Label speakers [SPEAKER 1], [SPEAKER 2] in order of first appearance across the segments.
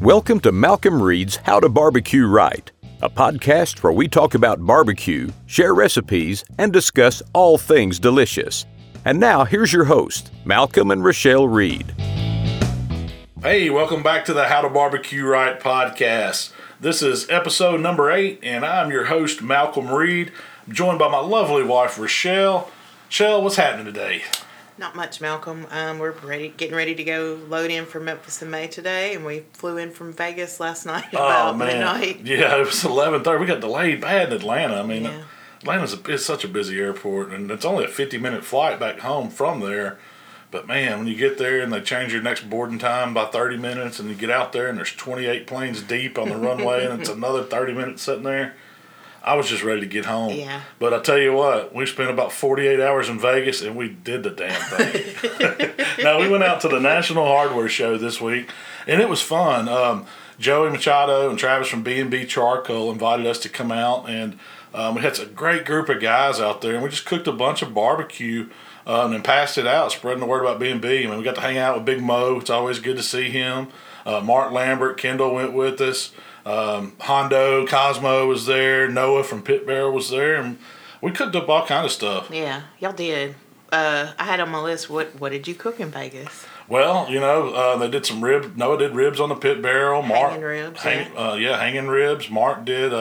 [SPEAKER 1] Welcome to Malcom Reed's How to Barbecue Right, a podcast where we talk about barbecue, share recipes, and discuss all things delicious. And now, here's your host, Malcom and Rachelle Reed.
[SPEAKER 2] Hey, welcome back to the How to Barbecue Right podcast. This is episode number eight, and I'm your host, Malcom Reed. I'm joined by my lovely wife, Rachelle. Rachelle, what's happening today?
[SPEAKER 3] Not much, Malcom. Um, we're ready, getting ready to go load in for Memphis in May today, and we flew in from Vegas last night about midnight.
[SPEAKER 2] Yeah, it was eleven thirty. We got delayed bad in Atlanta. I mean,
[SPEAKER 3] Yeah.
[SPEAKER 2] Atlanta's a, it's such a busy airport, and it's only a fifty minute flight back home from there. But man, when you get there and they change your next boarding time by thirty minutes, and you get out there and there's twenty eight planes deep on the runway, and it's another thirty minutes sitting there. I was just ready to get home.
[SPEAKER 3] Yeah.
[SPEAKER 2] But I tell you what, we spent about 48 hours in Vegas and we did the damn thing. now, we went out to the National Hardware Show this week and it was fun. Um, Joey Machado and Travis from B&B Charcoal invited us to come out and um, we had a great group of guys out there and we just cooked a bunch of barbecue um, and passed it out, spreading the word about B&B. I mean, we got to hang out with Big Mo. It's always good to see him. Uh, Mark Lambert, Kendall went with us. Um, Hondo, Cosmo was there. Noah from Pit Barrel was there, and we cooked up all kind of stuff.
[SPEAKER 3] Yeah, y'all did. Uh, I had on my list. What What did you cook in Vegas?
[SPEAKER 2] Well, you know, uh, they did some rib. Noah did ribs on the Pit Barrel. Mark,
[SPEAKER 3] Hanging ribs,
[SPEAKER 2] hang, uh, yeah, hanging ribs. Mark did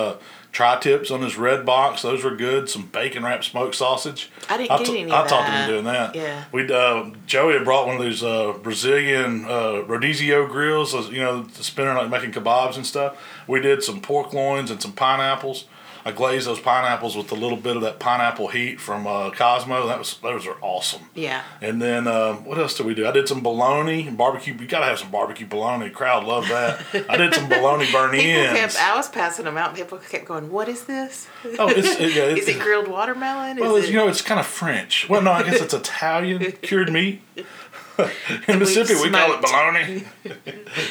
[SPEAKER 2] uh, tri-tips on his red box. Those were good. Some bacon wrapped smoked sausage.
[SPEAKER 3] I didn't
[SPEAKER 2] I
[SPEAKER 3] get
[SPEAKER 2] t-
[SPEAKER 3] any
[SPEAKER 2] I taught him doing that.
[SPEAKER 3] Yeah.
[SPEAKER 2] We uh, Joey had brought one of those uh, Brazilian uh, rodizio grills. You know, spinning like making kebabs and stuff. We did some pork loins and some pineapples. I glazed those pineapples with a little bit of that pineapple heat from uh, Cosmo. That was those are awesome.
[SPEAKER 3] Yeah.
[SPEAKER 2] And then um, what else did we do? I did some bologna and barbecue. You gotta have some barbecue bologna. Crowd loved that. I did some bologna burn
[SPEAKER 3] People
[SPEAKER 2] ins.
[SPEAKER 3] kept. I was passing them out. People kept going. What is this?
[SPEAKER 2] Oh, it's, it- yeah,
[SPEAKER 3] is
[SPEAKER 2] it's-
[SPEAKER 3] it grilled watermelon?
[SPEAKER 2] Well,
[SPEAKER 3] is it,
[SPEAKER 2] you know, it's kind of French. Well, no, I guess it's Italian cured meat. In Mississippi, we call it bologna.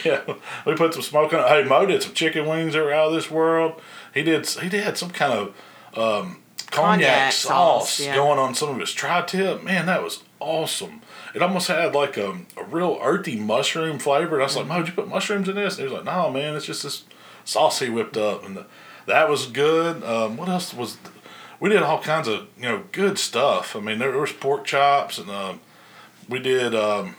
[SPEAKER 2] yeah, we put some smoke on it. Hey, Mo did some chicken wings that were out of this world. He did. He did some kind of um, cognac,
[SPEAKER 3] Cognac
[SPEAKER 2] sauce,
[SPEAKER 3] sauce, yeah.
[SPEAKER 2] going on some of his tri-tip. Man, that was awesome. It almost had like a, a real earthy mushroom flavor. And I was like, Mo, did you put mushrooms in this? And he was like, No, man, it's just this sauce he whipped up, and the, that was good. Um, what else was? We did all kinds of you know good stuff. I mean, there was pork chops, and um, we did um,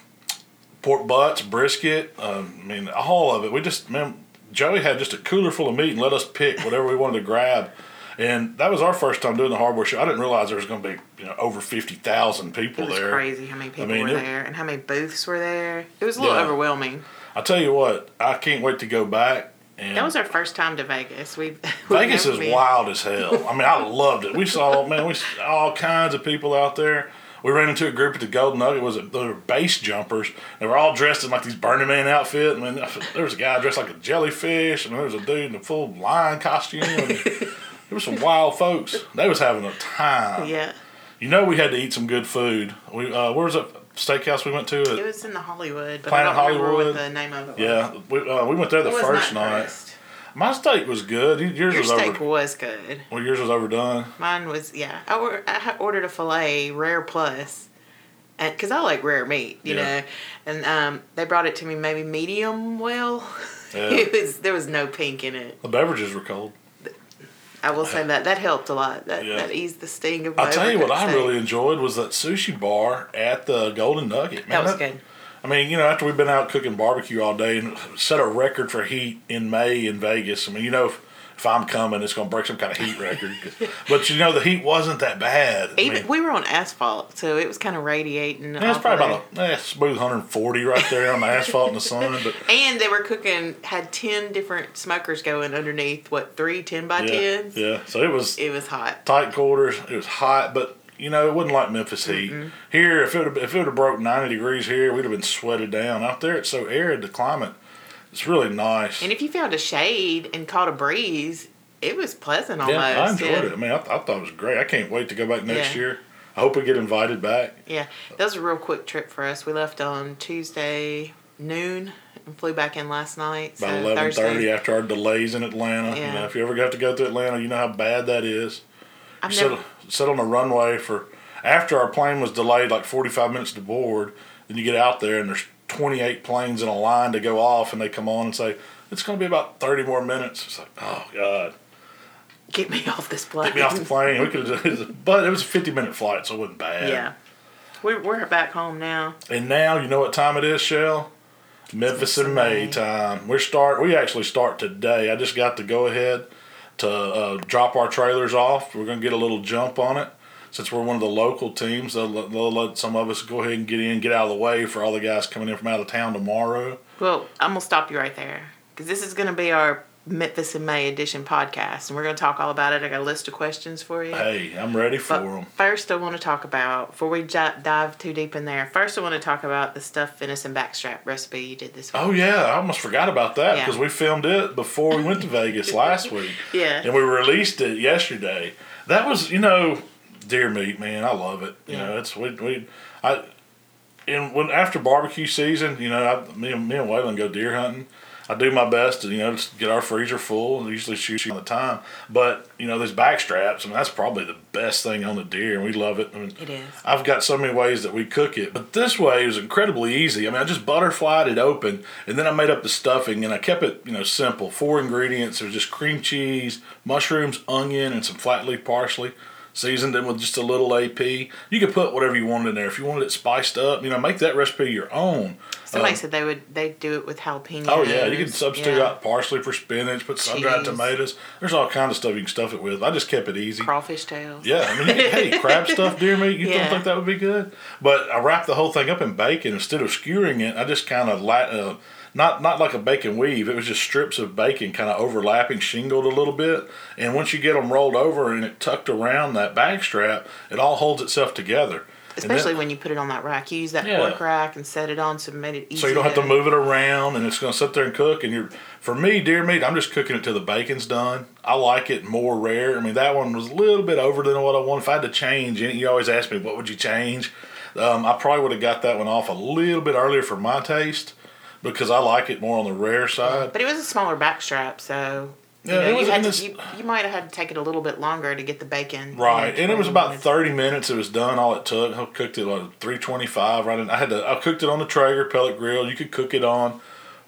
[SPEAKER 2] pork butts, brisket. Um, I mean, all of it. We just man, Joey had just a cooler full of meat and let us pick whatever we wanted to grab. And that was our first time doing the hardware show. I didn't realize there was going to be you know over fifty thousand people there.
[SPEAKER 3] it was
[SPEAKER 2] there.
[SPEAKER 3] crazy how many people
[SPEAKER 2] mean,
[SPEAKER 3] were
[SPEAKER 2] it-
[SPEAKER 3] there and how many booths were there. It was a little
[SPEAKER 2] Yeah.
[SPEAKER 3] overwhelming.
[SPEAKER 2] I tell you what, I can't wait to go back. And
[SPEAKER 3] That was our first time to Vegas. We've
[SPEAKER 2] Vegas is
[SPEAKER 3] been.
[SPEAKER 2] wild as hell. I mean, I loved it. We saw man, we saw all kinds of people out there. We ran into a group at the Golden Nugget. Was it? They were base jumpers. They were all dressed in like these Burning Man outfit. I mean, there was a guy dressed like a jellyfish, and there was a dude in a full lion costume. And there were some wild folks. They was having a time.
[SPEAKER 3] Yeah,
[SPEAKER 2] You know, we had to eat some good food. We uh, where was that steakhouse we went to?
[SPEAKER 3] it was in the Hollywood, but
[SPEAKER 2] Planet
[SPEAKER 3] I don't remember
[SPEAKER 2] Hollywood?
[SPEAKER 3] what the name of it was.
[SPEAKER 2] yeah, we, uh, we went there the
[SPEAKER 3] It was
[SPEAKER 2] first night. My steak was good. Yours
[SPEAKER 3] Your
[SPEAKER 2] was
[SPEAKER 3] steak
[SPEAKER 2] over.
[SPEAKER 3] was good.
[SPEAKER 2] Well, yours was overdone.
[SPEAKER 3] Mine was yeah. I, or, I ordered a fillet rare plus, and because I like rare meat, you
[SPEAKER 2] Yeah.
[SPEAKER 3] know, and um, they brought it to me maybe medium well.
[SPEAKER 2] Yeah.
[SPEAKER 3] it was there was no pink in it.
[SPEAKER 2] The beverages were cold.
[SPEAKER 3] I will say that that helped a lot. That
[SPEAKER 2] Yeah.
[SPEAKER 3] that eased the sting of.
[SPEAKER 2] I'll tell you what I really enjoyed was that sushi bar at the Golden Nugget. Man,
[SPEAKER 3] That was good.
[SPEAKER 2] I mean, you know, after we've been out cooking barbecue all day and set a record for heat in May in Vegas. I mean, you know, if, if I'm coming, it's going to break some kind of heat record. but you know, the heat wasn't that bad. I mean,
[SPEAKER 3] we were on asphalt, so it was kind of radiating.
[SPEAKER 2] yeah, it's probably about a eh, smooth 140 right there on the asphalt in the sun. But.
[SPEAKER 3] And they were cooking, had ten different smokers going underneath. What three ten by
[SPEAKER 2] yeah,
[SPEAKER 3] tens?
[SPEAKER 2] yeah, so it was
[SPEAKER 3] It was hot.
[SPEAKER 2] tight quarters. It was hot, but you know, it wasn't like Memphis heat. Mm-hmm. Here, if it would if it would have broke ninety degrees here, we'd have been sweated down. Out there, it's so arid. The climate, it's really nice.
[SPEAKER 3] And if you found a shade and caught a breeze, it was pleasant almost.
[SPEAKER 2] yeah, I enjoyed
[SPEAKER 3] yeah.
[SPEAKER 2] it. I mean, I, I thought it was great. I can't wait to go back next
[SPEAKER 3] Yeah.
[SPEAKER 2] year. I hope we get invited back.
[SPEAKER 3] Yeah, that was a real quick trip for us. We left on Tuesday noon and flew back in last night.
[SPEAKER 2] About
[SPEAKER 3] so
[SPEAKER 2] eleven thirty after our delays in Atlanta. You
[SPEAKER 3] Yeah.
[SPEAKER 2] know, if you ever have to go to Atlanta, you know how bad that is.
[SPEAKER 3] I've never,
[SPEAKER 2] sit on the runway for after our plane was delayed like forty five minutes to board. Then you get out there and there's 28 planes in a line to go off, and they come on and say it's going to be about 30 more minutes. It's like, oh god,
[SPEAKER 3] get me off this plane.
[SPEAKER 2] Get me off the plane. We could, but it was a 50 minute flight, so it wasn't bad.
[SPEAKER 3] Yeah, we're we're back home now.
[SPEAKER 2] And now you know what time it is, Shell. Memphis in May time. We're start. We actually start today. I just got to go ahead to uh, drop our trailers off. We're gonna get a little jump on it since we're one of the local teams. They'll, they'll let some of us go ahead and get in, get out of the way for all the guys coming in from out of town tomorrow.
[SPEAKER 3] Well, I'm gonna stop you right there because this is gonna be our Memphis in May edition podcast, and we're going to talk all about it. I got a list of questions for you.
[SPEAKER 2] Hey, I'm ready for but them.
[SPEAKER 3] First, I want to talk about before we dive too deep in there. First, I want to talk about the stuffed venison backstrap recipe you did this week.
[SPEAKER 2] Oh yeah, I almost forgot about that because yeah. we filmed it before we went to Vegas last week.
[SPEAKER 3] Yeah,
[SPEAKER 2] and we released it yesterday. That was, you know, deer meat, man. I love it. You yeah. know, it's we we I. And when after barbecue season, you know, I, me and me and Waylon go deer hunting I do my best to you know get our freezer full. and usually shoot you on the time, but you know those back straps. I mean that's probably the best thing on the deer, and we love it. I mean,
[SPEAKER 3] it is.
[SPEAKER 2] I've got so many ways that we cook it, but this way is incredibly easy. I mean, I just butterflied it open, and then I made up the stuffing, and I kept it you know simple. Four ingredients: there's just cream cheese, mushrooms, onion, and some flat leaf parsley seasoned it with just a little AP. You could put whatever you wanted in there. If you wanted it spiced up, you know, make that recipe your own.
[SPEAKER 3] Somebody uh, said they would they do it with jalapeno.
[SPEAKER 2] Oh yeah, you can substitute yeah. out parsley for spinach, put sun dried tomatoes. There's all kind of stuff you can stuff it with. I just kept it easy.
[SPEAKER 3] Crawfish tails.
[SPEAKER 2] Yeah, I mean, hey, crab stuff, deer meat. You yeah. don't think that would be good? But I wrapped the whole thing up in bacon instead of skewering it. I just kind of la- uh, not not like a bacon weave. It was just strips of bacon kind of overlapping, shingled a little bit. And once you get them rolled over and it tucked around that backstrap, it all holds itself together.
[SPEAKER 3] Especially then, when you put it on that rack. You use that yeah. pork rack and set it on so it made it easy.
[SPEAKER 2] So you don't have to move it around and it's going to sit there and cook. And you're, for me, deer meat, I'm just cooking it till the bacon's done. I like it more rare. I mean, that one was a little bit over than what I wanted. If I had to change, you always ask me, what would you change? Um, I probably would have got that one off a little bit earlier for my taste because I like it more on the rare side.
[SPEAKER 3] But it was a smaller backstrap, so yeah, you, know, you, had to, you, you, might have had to take it a little bit longer to get the bacon.
[SPEAKER 2] Right, and it was about thirty minutes. It was done. All it took. I cooked it on three twenty five. Right, and I had to. I cooked it on the Traeger pellet grill. You could cook it on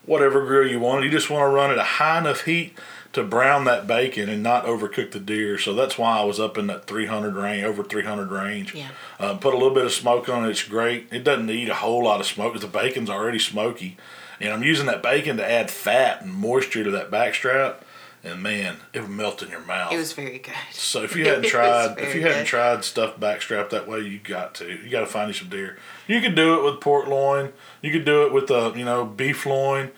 [SPEAKER 2] whatever grill you wanted. You just want to run it at a high enough heat to brown that bacon and not overcook the deer. So that's why I was up in that 300 range, over 300 range.
[SPEAKER 3] Yeah.
[SPEAKER 2] Uh, put a little bit of smoke on it. It's great. It doesn't need a whole lot of smoke because the bacon's already smoky. And I'm using that bacon to add fat and moisture to that backstrap and man, it would melt in your mouth.
[SPEAKER 3] It was very good.
[SPEAKER 2] So if you hadn't tried, if you hadn't tried stuffed backstrap that way, you got to. You got to find you some deer. You could do it with pork loin. You could do it with the you know beef loin.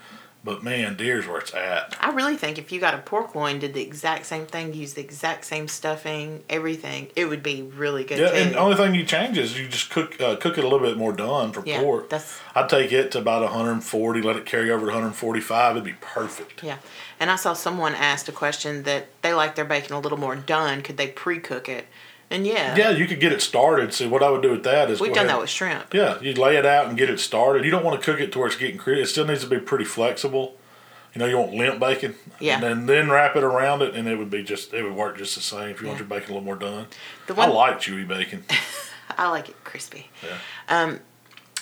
[SPEAKER 2] But man, deer's where it's at.
[SPEAKER 3] I really think if you got a pork loin, did the exact same thing, use the exact same stuffing, everything, it would be really good.
[SPEAKER 2] Yeah,
[SPEAKER 3] too.
[SPEAKER 2] and the only thing you change is you just cook uh, cook it a little bit more done for
[SPEAKER 3] yeah,
[SPEAKER 2] pork.
[SPEAKER 3] That's,
[SPEAKER 2] I'd take it to about 140, let it carry over to 145. It'd be perfect.
[SPEAKER 3] Yeah, and I saw someone asked a question that they like their bacon a little more done. Could they pre-cook it? And yeah.
[SPEAKER 2] Yeah, you could get it started. See, what I would do with that is
[SPEAKER 3] we've done ahead. that with shrimp.
[SPEAKER 2] Yeah, you lay it out and get it started. You don't want to cook it to where it's getting crispy. It still needs to be pretty flexible. You know, you want limp bacon.
[SPEAKER 3] Yeah.
[SPEAKER 2] And then, then wrap it around it, and it would be just it would work just the same if you yeah. want your bacon a little more done. The one, I like chewy bacon.
[SPEAKER 3] I like it crispy.
[SPEAKER 2] Yeah.
[SPEAKER 3] Um,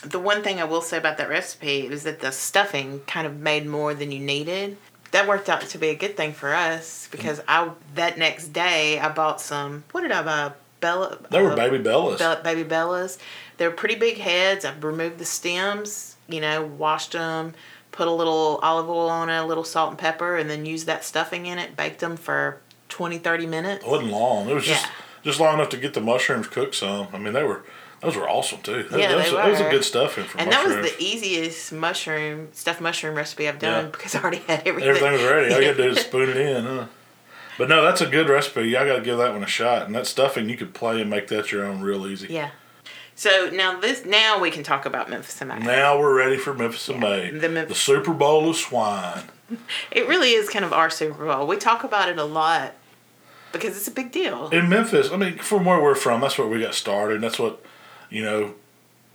[SPEAKER 3] the one thing I will say about that recipe is that the stuffing kind of made more than you needed that worked out to be a good thing for us because I that next day I bought some. What did I buy? Bella.
[SPEAKER 2] They were uh, baby bellas.
[SPEAKER 3] Be- baby bellas. They're pretty big heads. I removed the stems. You know, washed them, put a little olive oil on it, a little salt and pepper, and then used that stuffing in it. Baked them for 20, 30 minutes.
[SPEAKER 2] It wasn't long. It was just yeah. just long enough to get the mushrooms cooked some. I mean, they were those were awesome too. That,
[SPEAKER 3] yeah,
[SPEAKER 2] that, was,
[SPEAKER 3] they were.
[SPEAKER 2] that was a good stuffing for
[SPEAKER 3] And
[SPEAKER 2] mushrooms.
[SPEAKER 3] that was the easiest mushroom stuffed mushroom recipe I've done yeah. because I already had everything.
[SPEAKER 2] Everything was ready. All you had to do is spoon it in, huh? But no, that's a good recipe. I got to give that one a shot. And that stuffing, you could play and make that your own real easy.
[SPEAKER 3] Yeah. So now this now we can talk about Memphis in May.
[SPEAKER 2] Now we're ready for Memphis in yeah, May. The, Memphis. the Super Bowl of swine.
[SPEAKER 3] It really is kind of our Super Bowl. We talk about it a lot because it's a big deal.
[SPEAKER 2] In Memphis, I mean, from where we're from, that's where we got started. That's what, you know,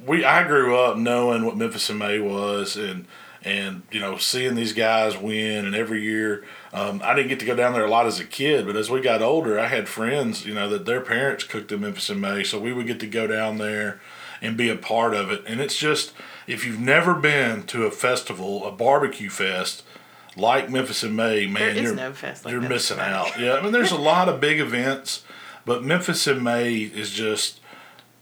[SPEAKER 2] we I grew up knowing what Memphis in May was and and you know seeing these guys win and every year um, I didn't get to go down there a lot as a kid but as we got older I had friends you know that their parents cooked in Memphis in May so we would get to go down there and be a part of it and it's just if you've never been to a festival, a barbecue fest like Memphis in May, man, you're
[SPEAKER 3] no like
[SPEAKER 2] you're
[SPEAKER 3] Memphis
[SPEAKER 2] missing out. Yeah, I mean, there's a lot of big events, but Memphis in May is just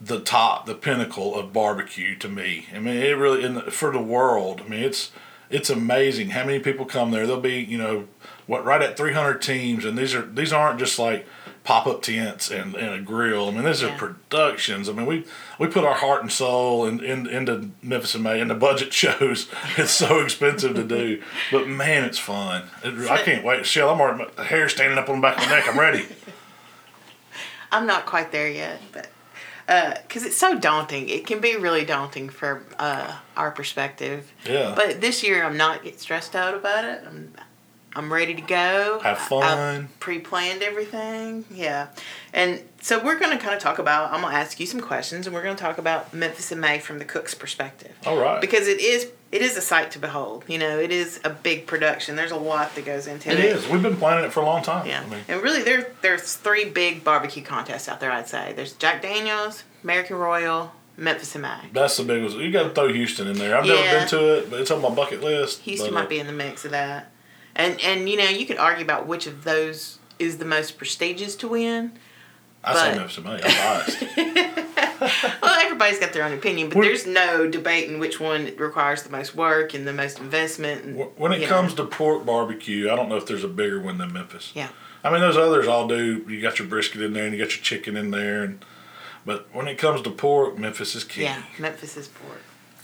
[SPEAKER 2] the top, the pinnacle of barbecue to me. I mean, it really in the, for the world. I mean, it's it's amazing how many people come there. There'll be you know what right at 300 teams, and these are these aren't just like pop up tents and, and a grill. I mean, these
[SPEAKER 3] Yeah.
[SPEAKER 2] are productions. I mean, we we put our heart and soul in, in, into Memphis in May, and the budget shows. It's so expensive to do, but man, it's fun. It, I can't wait. Shell, I'm already my hair standing up on the back of my neck. I'm ready.
[SPEAKER 3] I'm not quite there yet, but because it's so daunting, it can be really daunting for uh, our perspective.
[SPEAKER 2] Yeah.
[SPEAKER 3] But this year, I'm not get stressed out about it. I'm I'm ready to go.
[SPEAKER 2] Have fun.
[SPEAKER 3] I've pre-planned everything. Yeah, and so we're going to kind of talk about. I'm going to ask you some questions, and we're going to talk about Memphis in May from the cook's perspective.
[SPEAKER 2] All right.
[SPEAKER 3] Because it is it is a sight to behold. You know, it is a big production. There's a lot that goes into
[SPEAKER 2] it. It is. We've been planning it for a long time.
[SPEAKER 3] yeah,
[SPEAKER 2] I mean,
[SPEAKER 3] and really, there there's three big barbecue contests out there. I'd say there's Jack Daniel's, American Royal, Memphis in May.
[SPEAKER 2] that's the big one. You got to throw Houston in there. I've
[SPEAKER 3] Yeah.
[SPEAKER 2] never been to it, but it's on my bucket list.
[SPEAKER 3] Houston
[SPEAKER 2] but, uh,
[SPEAKER 3] might be in the mix of that, and and you know you could argue about which of those is the most prestigious to win.
[SPEAKER 2] I say
[SPEAKER 3] but-
[SPEAKER 2] Memphis in May. I'm biased.
[SPEAKER 3] Well, everybody's got their own opinion, but
[SPEAKER 2] When-
[SPEAKER 3] there's no debating which one requires the most work and the most investment. And,
[SPEAKER 2] when it
[SPEAKER 3] you know.
[SPEAKER 2] comes to pork barbecue, I don't know if there's a bigger one than Memphis.
[SPEAKER 3] yeah,
[SPEAKER 2] I mean, those others all do. You got your brisket in there, and you got your chicken in there, and but when it comes to pork, Memphis is key.
[SPEAKER 3] yeah, Memphis is pork.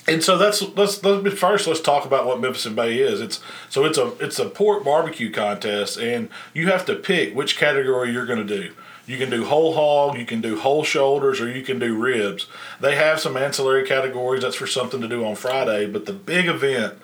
[SPEAKER 2] And so that's let's let's be first. Let's talk about what Memphis in May is. It's so it's a it's a pork barbecue contest, and you have to pick which category you're going to do. You can do whole hog, you can do whole shoulders, or you can do ribs. They have some ancillary categories. That's for something to do on Friday. But the big event,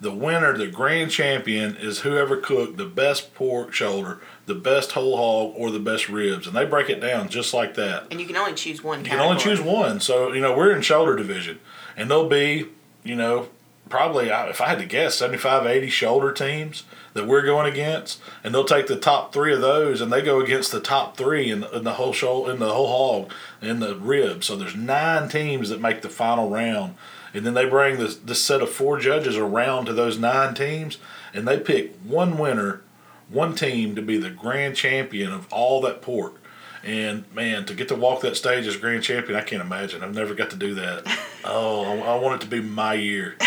[SPEAKER 2] the winner, the grand champion, is whoever cooked the best pork shoulder, the best whole hog, or the best ribs, and they break it down just like that.
[SPEAKER 3] And you can only choose one.
[SPEAKER 2] You can only choose one. So, you know, we're in shoulder division. And there'll be, you know, probably, if I had to guess, 75, 80 shoulder teams that we're going against. And they'll take the top three of those and they go against the top three in, in the whole shoulder, in the whole hog, in the rib. So there's nine teams that make the final round. And then they bring this, this set of four judges around to those nine teams and they pick one winner, one team to be the grand champion of all that pork. And man, to get to walk that stage as grand champion, I can't imagine. I've never got to do that. Oh, I, I want it to be my year.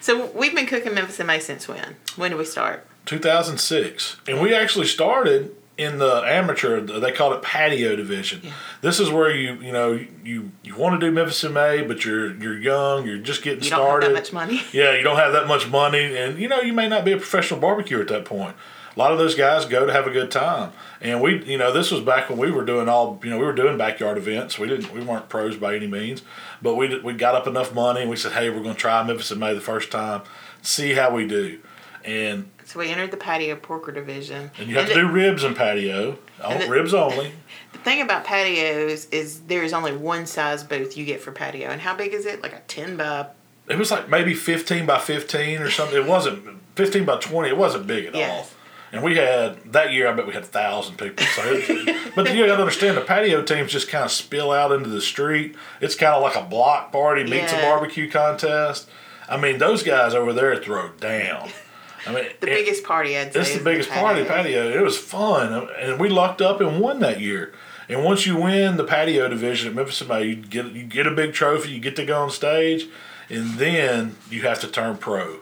[SPEAKER 3] So we've been cooking Memphis in May since when? When did we start?
[SPEAKER 2] 2006, and we actually started in the amateur. They called it patio division. This is where you you know you you want to do Memphis in May, but you're you're young, you're just getting
[SPEAKER 3] You don't
[SPEAKER 2] started.
[SPEAKER 3] have that much money.
[SPEAKER 2] Yeah, you don't have that much money, and you know you may not be a professional barbecuer at that point. A lot of those guys go to have a good time, and we, you know, this was back when we were doing all, you know, we were doing backyard events. We didn't, we weren't pros by any means, but we did- we got up enough money, and we said, hey, we're going to try Memphis in May the first time, see how we do, and
[SPEAKER 3] So we entered the patio porker division.
[SPEAKER 2] and you have
[SPEAKER 3] the,
[SPEAKER 2] to do ribs and patio, all,
[SPEAKER 3] the-
[SPEAKER 2] ribs only.
[SPEAKER 3] the thing about patios is there is only one size booth you get for patio. And how big is it? Like a 10 by.
[SPEAKER 2] It was like maybe fifteen by fifteen or something. It wasn't fifteen by twenty. It wasn't big at all. And we had that year. I bet we had a thousand people. So, it, but you got to understand the patio teams just kind of spill out into the street. It's kind of like a block party meets a barbecue contest. I mean, those guys over there throw down. I mean,
[SPEAKER 3] The
[SPEAKER 2] it-
[SPEAKER 3] biggest party I'd say.
[SPEAKER 2] it's the biggest party patio. It was fun, and we lucked up and won that year. And once you win the patio division at Memphis May, you get you get a big trophy. You get to go on stage, and then you have to turn pro.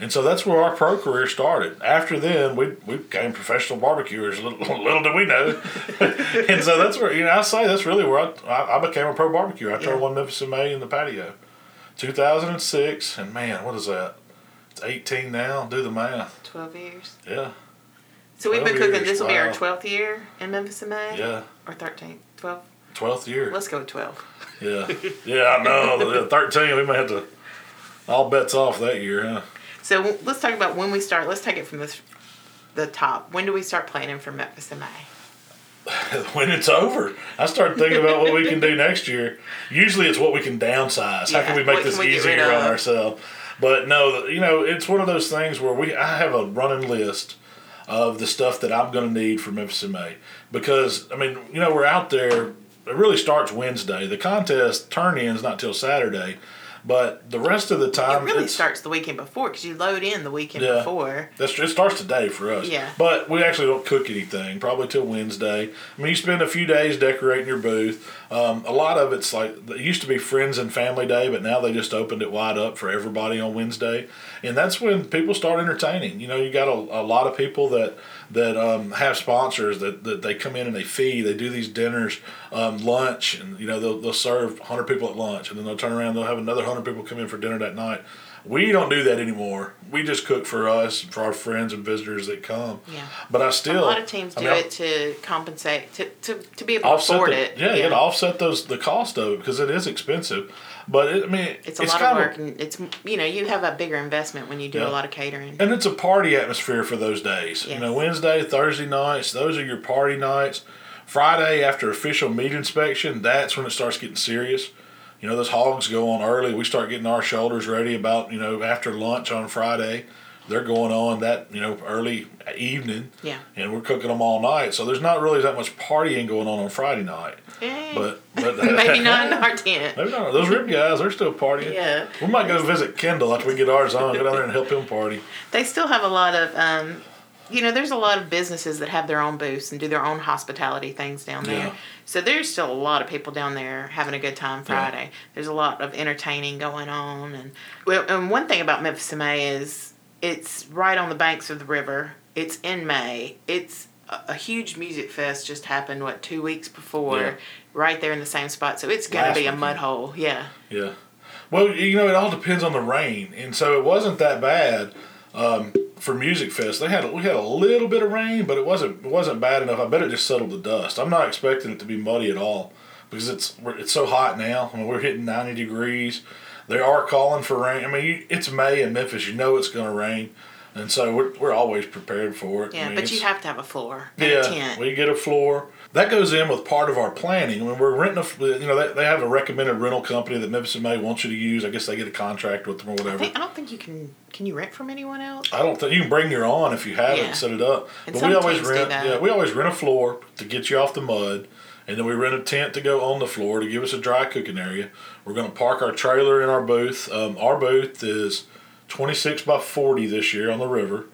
[SPEAKER 2] And so that's where our pro career started. After then, we we became professional barbecuers. Little, little did we know. and so that's where you know I say that's really where I I, became a pro barbecuer after I
[SPEAKER 3] Yeah.
[SPEAKER 2] won Memphis in May in the patio, 2006. And man, what is that? It's 18 now. Do the math.
[SPEAKER 3] 12 years.
[SPEAKER 2] Yeah.
[SPEAKER 3] So we've been cooking.
[SPEAKER 2] years,
[SPEAKER 3] This will be our 12th year in Memphis in May?
[SPEAKER 2] Yeah.
[SPEAKER 3] Or 13th? 12?
[SPEAKER 2] Twelfth year.
[SPEAKER 3] Let's go with 12.
[SPEAKER 2] Yeah, yeah, I know. Thirteen, we may have to. All bets off that year, huh?
[SPEAKER 3] So let's talk about when we start. Let's take it from this, the top. When do we start planning for Memphis in May?
[SPEAKER 2] when it's over, I start thinking about what we can do next year. Usually, it's what we can downsize. How can we make
[SPEAKER 3] what
[SPEAKER 2] this
[SPEAKER 3] we
[SPEAKER 2] easier on ourselves? But no, you know, it's one of those things where we. I have a running list of the stuff that I'm going to need for Memphis in May because I mean, you know, we're out there. It really starts Wednesday. The contest turn in's not till Saturday, But the rest of the time,
[SPEAKER 3] It really starts the weekend before because you load in the weekend
[SPEAKER 2] Yeah.
[SPEAKER 3] before.
[SPEAKER 2] That's it starts today for us.
[SPEAKER 3] Yeah.
[SPEAKER 2] But we actually don't cook anything probably till Wednesday. I mean, you spend a few days decorating your booth. Um, a lot of it's like it used to be Friends and Family Day, but now they just opened it wide up for everybody on Wednesday, and that's when people start entertaining. You know, you got a, a lot of people that that um, have sponsors that, that they come in and they feed. They do these dinners, um, lunch, and you know they'll they'll serve hundred people at lunch, and then they'll turn around they'll have another hundred people come in for dinner that night. We don't do that anymore. We just cook for us, for our friends and visitors that come.
[SPEAKER 3] Yeah.
[SPEAKER 2] But I still
[SPEAKER 3] a lot of teams
[SPEAKER 2] I
[SPEAKER 3] do
[SPEAKER 2] mean,
[SPEAKER 3] it to compensate to, to, to be able to
[SPEAKER 2] offset
[SPEAKER 3] afford
[SPEAKER 2] the,
[SPEAKER 3] it.
[SPEAKER 2] Yeah, you gotta offset those the cost of it because it is expensive. But it, I mean,
[SPEAKER 3] It's a lot of work, and it's you know you have a bigger investment when you do
[SPEAKER 2] Yeah.
[SPEAKER 3] a lot of catering.
[SPEAKER 2] and it's a party atmosphere for those days. You know, Wednesday, Thursday nights, those are your party nights. Friday after official meat inspection, that's when it starts getting serious. You know, those hogs go on early. We start getting our shoulders ready about you know after lunch on Friday. They're going on that you know early evening.
[SPEAKER 3] Yeah.
[SPEAKER 2] And we're cooking them all night, so there's not really that much partying going on on Friday night.
[SPEAKER 3] Eh,
[SPEAKER 2] But but
[SPEAKER 3] maybe not in our tent.
[SPEAKER 2] Maybe not. Those rib guys, they're still partying.
[SPEAKER 3] Yeah.
[SPEAKER 2] We might go visit Kendall after we get ours on. Go down there and help him party.
[SPEAKER 3] They still have a lot of, um, you know, there's a lot of businesses that have their own booths and do their own hospitality things down there.
[SPEAKER 2] Yeah.
[SPEAKER 3] So there's still a lot of people down there having a good time Friday. There's a lot of entertaining going on, and well, and one thing about Memphis in May is it's right on the banks of the river. It's in May. It's a, a huge music fest just happened what two weeks before,
[SPEAKER 2] Yeah.
[SPEAKER 3] right there in the same spot. So it's gonna
[SPEAKER 2] Last
[SPEAKER 3] be a mud hole. Yeah.
[SPEAKER 2] Yeah. Well, you know, it all depends on the rain, and so it wasn't that bad um, for Music Fest. They had we had a little bit of rain, but it wasn't it wasn't bad enough. I bet it just settled the dust. I'm not expecting it to be muddy at all because it's it's so hot now. I mean, we're hitting 90 degrees. They are calling for rain. I mean, it's May in Memphis. You know it's going to rain, and so we're we're always prepared for it. I
[SPEAKER 3] Yeah,
[SPEAKER 2] mean,
[SPEAKER 3] but you have to have a floor and a
[SPEAKER 2] yeah,
[SPEAKER 3] tent.
[SPEAKER 2] we get a floor. That goes in with part of our planning. When we're renting a, you know, they, they have a recommended rental company that Memphis in May wants you to use. I guess they get a contract with them or
[SPEAKER 3] I,
[SPEAKER 2] whatever.
[SPEAKER 3] think, I don't think you can. Can you rent from anyone else?
[SPEAKER 2] I don't think you can bring your own if you have
[SPEAKER 3] Yeah.
[SPEAKER 2] it, set it up.
[SPEAKER 3] And
[SPEAKER 2] but we always rent. Yeah, we always rent a floor to get you off the mud, and then we rent a tent to go on the floor to give us a dry cooking area. We're going to park our trailer in our booth. Um, our booth is twenty six by forty this year on the river,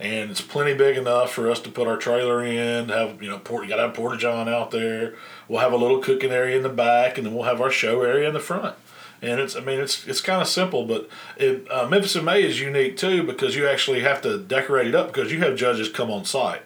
[SPEAKER 2] and it's plenty big enough for us to put our trailer in. Have you know, port, you got to have porta john out there. We'll have a little cooking area in the back, and then we'll have our show area in the front. And it's, I mean, it's it's kind of simple, but it, uh, Memphis in May is unique too because you actually have to decorate it up because you have judges come on site.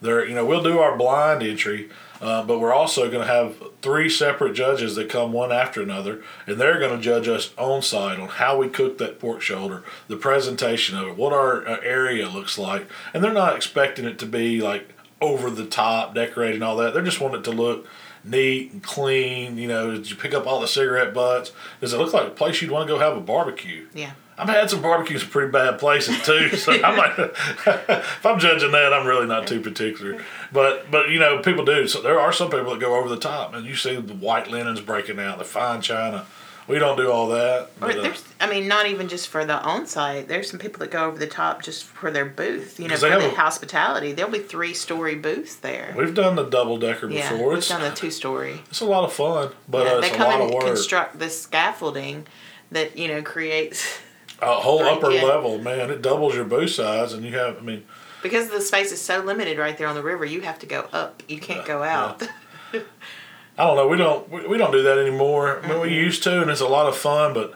[SPEAKER 2] There, you know, we'll do our blind entry, uh, but we're also going to have three separate judges that come one after another, and they're going to judge us on site on how we cook that pork shoulder, the presentation of it, what our uh, area looks like, and they're not expecting it to be like over the top, decorated all that. They're just wanting it to look neat and clean. You know, did you pick up all the cigarette butts? Does it look like a place you'd want to go have a barbecue?
[SPEAKER 3] Yeah.
[SPEAKER 2] I've had some barbecues in pretty bad places too, so I'm like, if I'm judging that, I'm really not too particular. But but you know, people do. So there are some people that go over the top, and you see the white linens breaking out, the fine china. We don't do all that. But, uh,
[SPEAKER 3] there's, I mean, not even just for the on site. There's some people that go over the top just for their booth. You know, for the
[SPEAKER 2] a-
[SPEAKER 3] hospitality. There'll be three story booths there.
[SPEAKER 2] we've done the double decker before.
[SPEAKER 3] yeah, we've
[SPEAKER 2] It's
[SPEAKER 3] done the two story.
[SPEAKER 2] it's a lot of fun, but
[SPEAKER 3] Yeah,
[SPEAKER 2] uh,
[SPEAKER 3] they
[SPEAKER 2] it's a
[SPEAKER 3] come
[SPEAKER 2] lot
[SPEAKER 3] and
[SPEAKER 2] of work.
[SPEAKER 3] construct this scaffolding that you know creates
[SPEAKER 2] a whole upper
[SPEAKER 3] yeah.
[SPEAKER 2] level, man. It doubles your booth size, and you have. I mean,
[SPEAKER 3] because the space is so limited right there on the river. You have to go up. You can't go out.
[SPEAKER 2] I don't know. We don't we, we don't do that anymore. I mean, we used to, and it's a lot of fun. But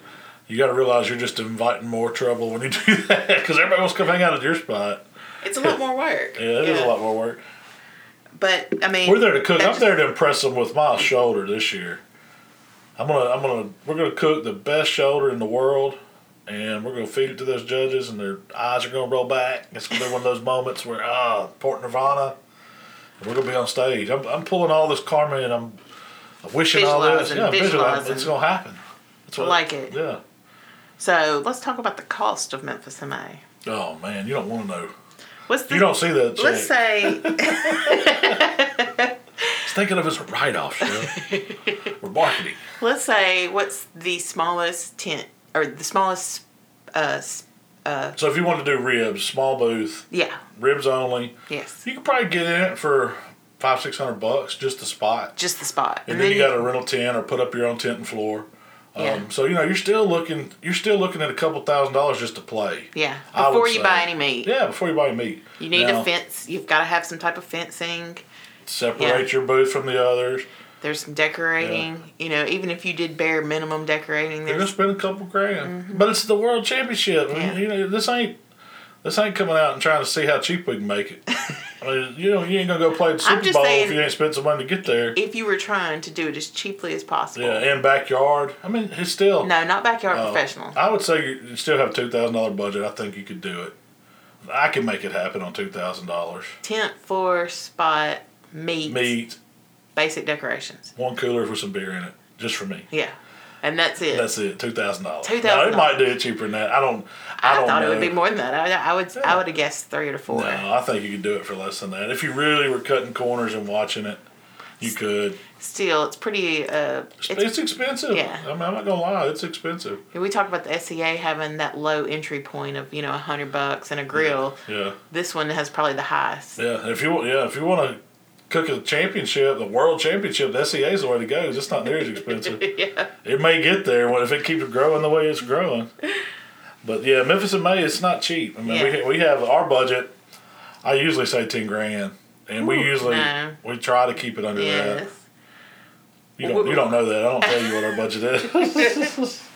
[SPEAKER 2] you got to realize you're just inviting more trouble when you do that because everybody wants to come hang out at your spot.
[SPEAKER 3] it's a lot more work.
[SPEAKER 2] Yeah, it is a lot more work.
[SPEAKER 3] But I mean,
[SPEAKER 2] We're there to cook. I'm
[SPEAKER 3] just-
[SPEAKER 2] there to impress them with my shoulder this year. I'm gonna I'm gonna we're gonna cook the best shoulder in the world, and we're gonna feed it to those judges, and their eyes are gonna roll back. It's gonna be one of those moments where ah, Port Nirvana. And we're gonna be on stage. I'm, I'm pulling all this karma, and I'm I'm wishing all this. Yeah, visualizing. It's gonna happen. That's
[SPEAKER 3] I like it.
[SPEAKER 2] Yeah.
[SPEAKER 3] So let's talk about the cost of Memphis MA.
[SPEAKER 2] Oh man, you don't want to know.
[SPEAKER 3] What's the
[SPEAKER 2] You don't see that.
[SPEAKER 3] let's
[SPEAKER 2] check.
[SPEAKER 3] say
[SPEAKER 2] Just think of as a write-off show. we're marketing.
[SPEAKER 3] let's say what's the smallest tent or the smallest uh s-
[SPEAKER 2] So if you want to do ribs, small booth,
[SPEAKER 3] yeah
[SPEAKER 2] ribs only.
[SPEAKER 3] yes
[SPEAKER 2] You could probably get in it for five, six hundred bucks just the spot.
[SPEAKER 3] just the spot
[SPEAKER 2] And then you got to rental tent or put up your own tent and floor.
[SPEAKER 3] Yeah.
[SPEAKER 2] Um, so you know you're still looking you're still looking at a couple thousand dollars just to play.
[SPEAKER 3] Yeah. Before you
[SPEAKER 2] say.
[SPEAKER 3] buy any meat.
[SPEAKER 2] Yeah, before you buy any meat.
[SPEAKER 3] You need
[SPEAKER 2] Now,
[SPEAKER 3] a fence. You've got to have some type of fencing.
[SPEAKER 2] Separate
[SPEAKER 3] Yeah.
[SPEAKER 2] your booth from the others.
[SPEAKER 3] There's some decorating. You know, even if you did bare minimum decorating,
[SPEAKER 2] You're gonna spend a couple grand, but it's the world championship. I mean,
[SPEAKER 3] Mm-hmm. Yeah.
[SPEAKER 2] You know, this ain't this ain't coming out and trying to see how cheap we can make it. I mean, you know, you ain't gonna go play the Super Bowl
[SPEAKER 3] saying-
[SPEAKER 2] if you ain't spent some money to get there.
[SPEAKER 3] if you were trying to do it as cheaply as possible.
[SPEAKER 2] Yeah, and backyard. I mean, it's still.
[SPEAKER 3] No, not backyard
[SPEAKER 2] Oh,
[SPEAKER 3] professional.
[SPEAKER 2] I would say you still have a two thousand dollar budget. I think you could do it. I can make it happen on two thousand dollars.
[SPEAKER 3] Tent, floor, spot, meat,
[SPEAKER 2] Meat,
[SPEAKER 3] basic decorations.
[SPEAKER 2] one cooler with some beer in it, just for me.
[SPEAKER 3] Yeah, and that's it.
[SPEAKER 2] That's it. Two thousand dollars.
[SPEAKER 3] $2,000.
[SPEAKER 2] It might do it cheaper than that. I don't. I,
[SPEAKER 3] I,
[SPEAKER 2] don't
[SPEAKER 3] thought
[SPEAKER 2] know.
[SPEAKER 3] it would be more than that. I, I would.
[SPEAKER 2] Yeah.
[SPEAKER 3] I would have guessed three or four.
[SPEAKER 2] No, I think you could do it for less than that. If you really were cutting corners and watching it, you could.
[SPEAKER 3] Still, it's pretty. Uh,
[SPEAKER 2] It's,
[SPEAKER 3] it's,
[SPEAKER 2] expensive.
[SPEAKER 3] yeah.
[SPEAKER 2] I mean, I'm not gonna lie, it's expensive.
[SPEAKER 3] we talk about the SCA having that low entry point of you know a hundred bucks and a grill.
[SPEAKER 2] Yeah,
[SPEAKER 3] This one has probably the highest.
[SPEAKER 2] yeah. If you yeah, if you want to cook a championship, the world championship, the SCA is the way to go. It's not near as expensive.
[SPEAKER 3] yeah.
[SPEAKER 2] it may get there if it keeps growing the way it's growing. But yeah, Memphis in May, it's not cheap. I mean,
[SPEAKER 3] Yeah.
[SPEAKER 2] we we have our budget. I usually say ten grand, and we usually we try to keep it under that. You don't you don't know that. I don't tell you what our budget is.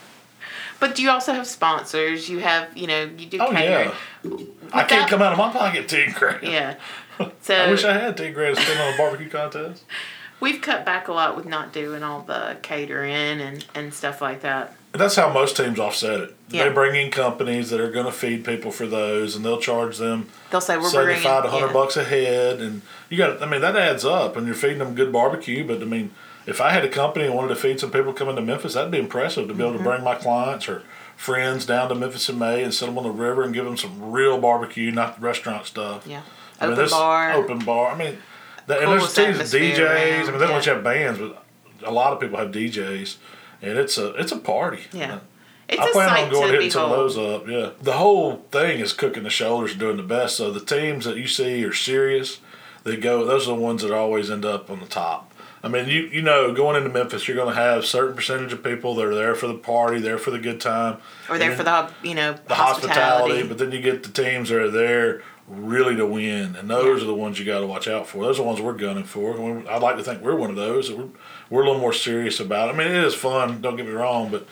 [SPEAKER 3] But do you also have sponsors. You have, you know, you do
[SPEAKER 2] oh
[SPEAKER 3] catering.
[SPEAKER 2] yeah, I can't come out of my pocket ten grand.
[SPEAKER 3] Yeah.
[SPEAKER 2] I wish I had ten grand to spend on a barbecue contest.
[SPEAKER 3] we've cut back a lot with not doing all the catering and, and stuff like that.
[SPEAKER 2] That's how most teams offset it.
[SPEAKER 3] Yeah.
[SPEAKER 2] They bring in companies that are going to feed people for those, and they'll charge them
[SPEAKER 3] They'll say we're bringing
[SPEAKER 2] seventy-five to hundred
[SPEAKER 3] yeah.
[SPEAKER 2] bucks a head, and you got. I mean, that adds up, and you're feeding them good barbecue. But I mean, if I had a company and wanted to feed some people coming to Memphis, that'd be impressive to be able
[SPEAKER 3] Mm-hmm.
[SPEAKER 2] to bring my clients or friends down to Memphis in May and sit them on the river and give them some real barbecue, not the restaurant stuff.
[SPEAKER 3] Yeah.
[SPEAKER 2] I mean,
[SPEAKER 3] Open bar.
[SPEAKER 2] Open bar. I mean, that, and there's DJs. I mean, they don't
[SPEAKER 3] yeah.
[SPEAKER 2] have bands, but a lot of people have DJs, and it's a it's a party.
[SPEAKER 3] Yeah. It's
[SPEAKER 2] I plan on going
[SPEAKER 3] to
[SPEAKER 2] hitting some of those up. Yeah, the whole thing is cooking the shoulders and doing the best. So the teams that you see are serious. They go. Those are the ones that always end up on the top. I mean, you you know, going into Memphis, you're going to have a certain percentage of people that are there for the party, there for the good time,
[SPEAKER 3] Or there for the, you know,
[SPEAKER 2] the hospitality. But then you get the teams that are there really to win, and those are the ones you got to watch out for. Those are the ones we're gunning for. I'd like to think we're one of those. We're we're a little more serious about. It. I mean, it is fun. Don't get me wrong, but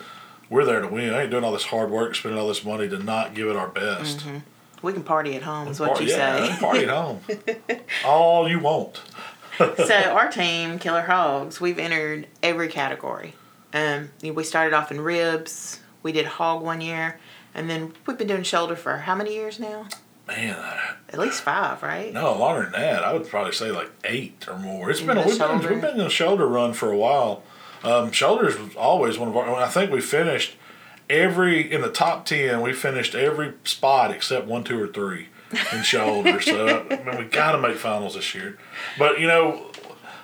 [SPEAKER 2] we're there to win. I ain't doing all this hard work, spending all this money to not give it our best.
[SPEAKER 3] we can party at home, is what
[SPEAKER 2] Par-
[SPEAKER 3] you
[SPEAKER 2] yeah,
[SPEAKER 3] say.
[SPEAKER 2] party at home. all you want.
[SPEAKER 3] so our team, Killer Hogs, we've entered every category. Um, we started off in ribs. We did hog one year, and then we've been doing shoulder for how many years now?
[SPEAKER 2] Man, I,
[SPEAKER 3] At least five, right?
[SPEAKER 2] no, longer than that. I would probably say like eight or more. It's
[SPEAKER 3] In
[SPEAKER 2] been a, we've, been, we've been in a shoulder run for a while. Um, shoulders was always one of our. I think we finished every in the top ten. We finished every spot except one, two, or three in shoulders. so I mean, we got to make finals this year. But you know,